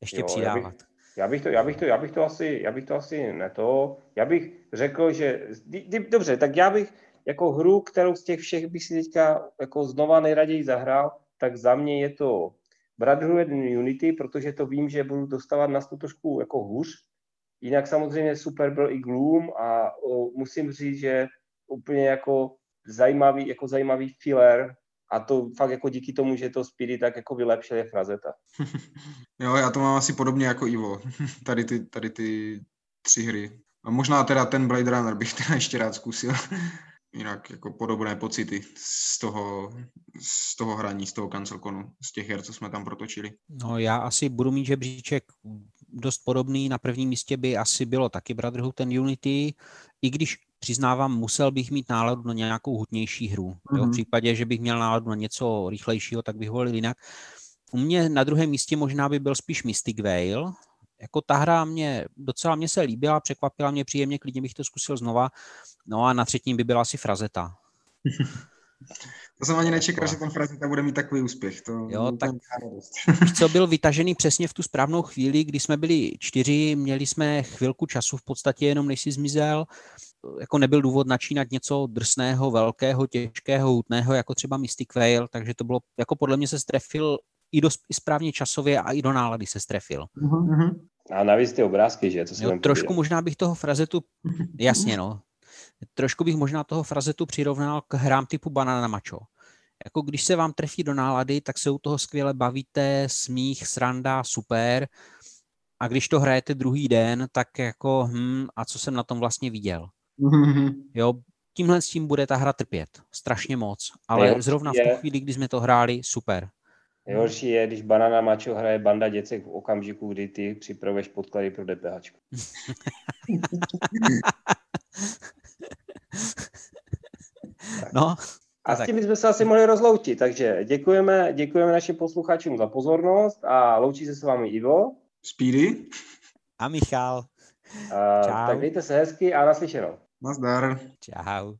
ještě jo, přidávat. Já bych, já bych to, já bych to, já bych to asi, já bych to asi neto, já bych řekl, že, dobře, tak já bych jako hru, kterou z těch všech bych si teďka jako znova nejraději zahrál, tak za mě je to Brotherhood Unity, protože to vím, že budu dostávat na to trošku jako hůř. Jinak samozřejmě super byl i Gloom a o, musím říct, že úplně jako zajímavý, jako zajímavý filler, a to fakt jako díky tomu, že to Speedy tak jako vylepšil je Frazeta. [LAUGHS] jo, já to mám asi podobně jako Ivo. [LAUGHS] tady, ty, tady ty tři hry. A možná teda ten Blade Runner bych [LAUGHS] teda ještě rád zkusil. Jinak jako podobné pocity z toho, z toho hraní, z toho kancelkonu, z těch her, co jsme tam protočili. No já asi budu mít žebříček dost podobný. Na prvním místě by asi bylo taky Brotherhood ten Unity, i když přiznávám, musel bych mít náladu na nějakou hutnější hru. Mm-hmm. Jo, v mhm. případě, že bych měl náladu na něco rychlejšího, tak bych volil jinak. U mě na druhém místě možná by byl spíš Mystic Veil. Jako ta hra mě docela mě se líbila, překvapila mě příjemně, klidně bych to zkusil znova. No a na třetím by byla asi Frazeta. [LAUGHS] To jsem ani nečekal, že ten Frazeta bude mít takový úspěch. To jo, tak co byl vytažený přesně v tu správnou chvíli, kdy jsme byli čtyři, měli jsme chvilku času v podstatě jenom než si zmizel, jako nebyl důvod načínat něco drsného, velkého, těžkého, hutného, jako třeba Mystic Veil, takže to bylo, jako podle mě se strefil i, do, i správně časově a i do nálady se strefil. Uh-huh. A navíc ty obrázky, že? To jo, trošku povídal. možná bych toho frazetu, jasně no, trošku bych možná toho frazetu přirovnal k hrám typu Banana Macho. Jako když se vám trefí do nálady, tak se u toho skvěle bavíte, smích, sranda, super. A když to hrajete druhý den, tak jako, hm, a co jsem na tom vlastně viděl? Jo, tímhle s tím bude ta hra trpět. Strašně moc. Ale Nejhorší zrovna v tu chvíli, kdy jsme to hráli, super. Nejhorší je, když Banana Macho hraje banda děcek v okamžiku, kdy ty připravuješ podklady pro DPH. [LAUGHS] no, a s tím bychom se asi mohli rozloučit, takže děkujeme, děkujeme našim posluchačům za pozornost a loučí se s vámi Ivo. Speedy. A Michal. A, Čau. Tak mějte se hezky a naslyšenou. Nazdar. Čau.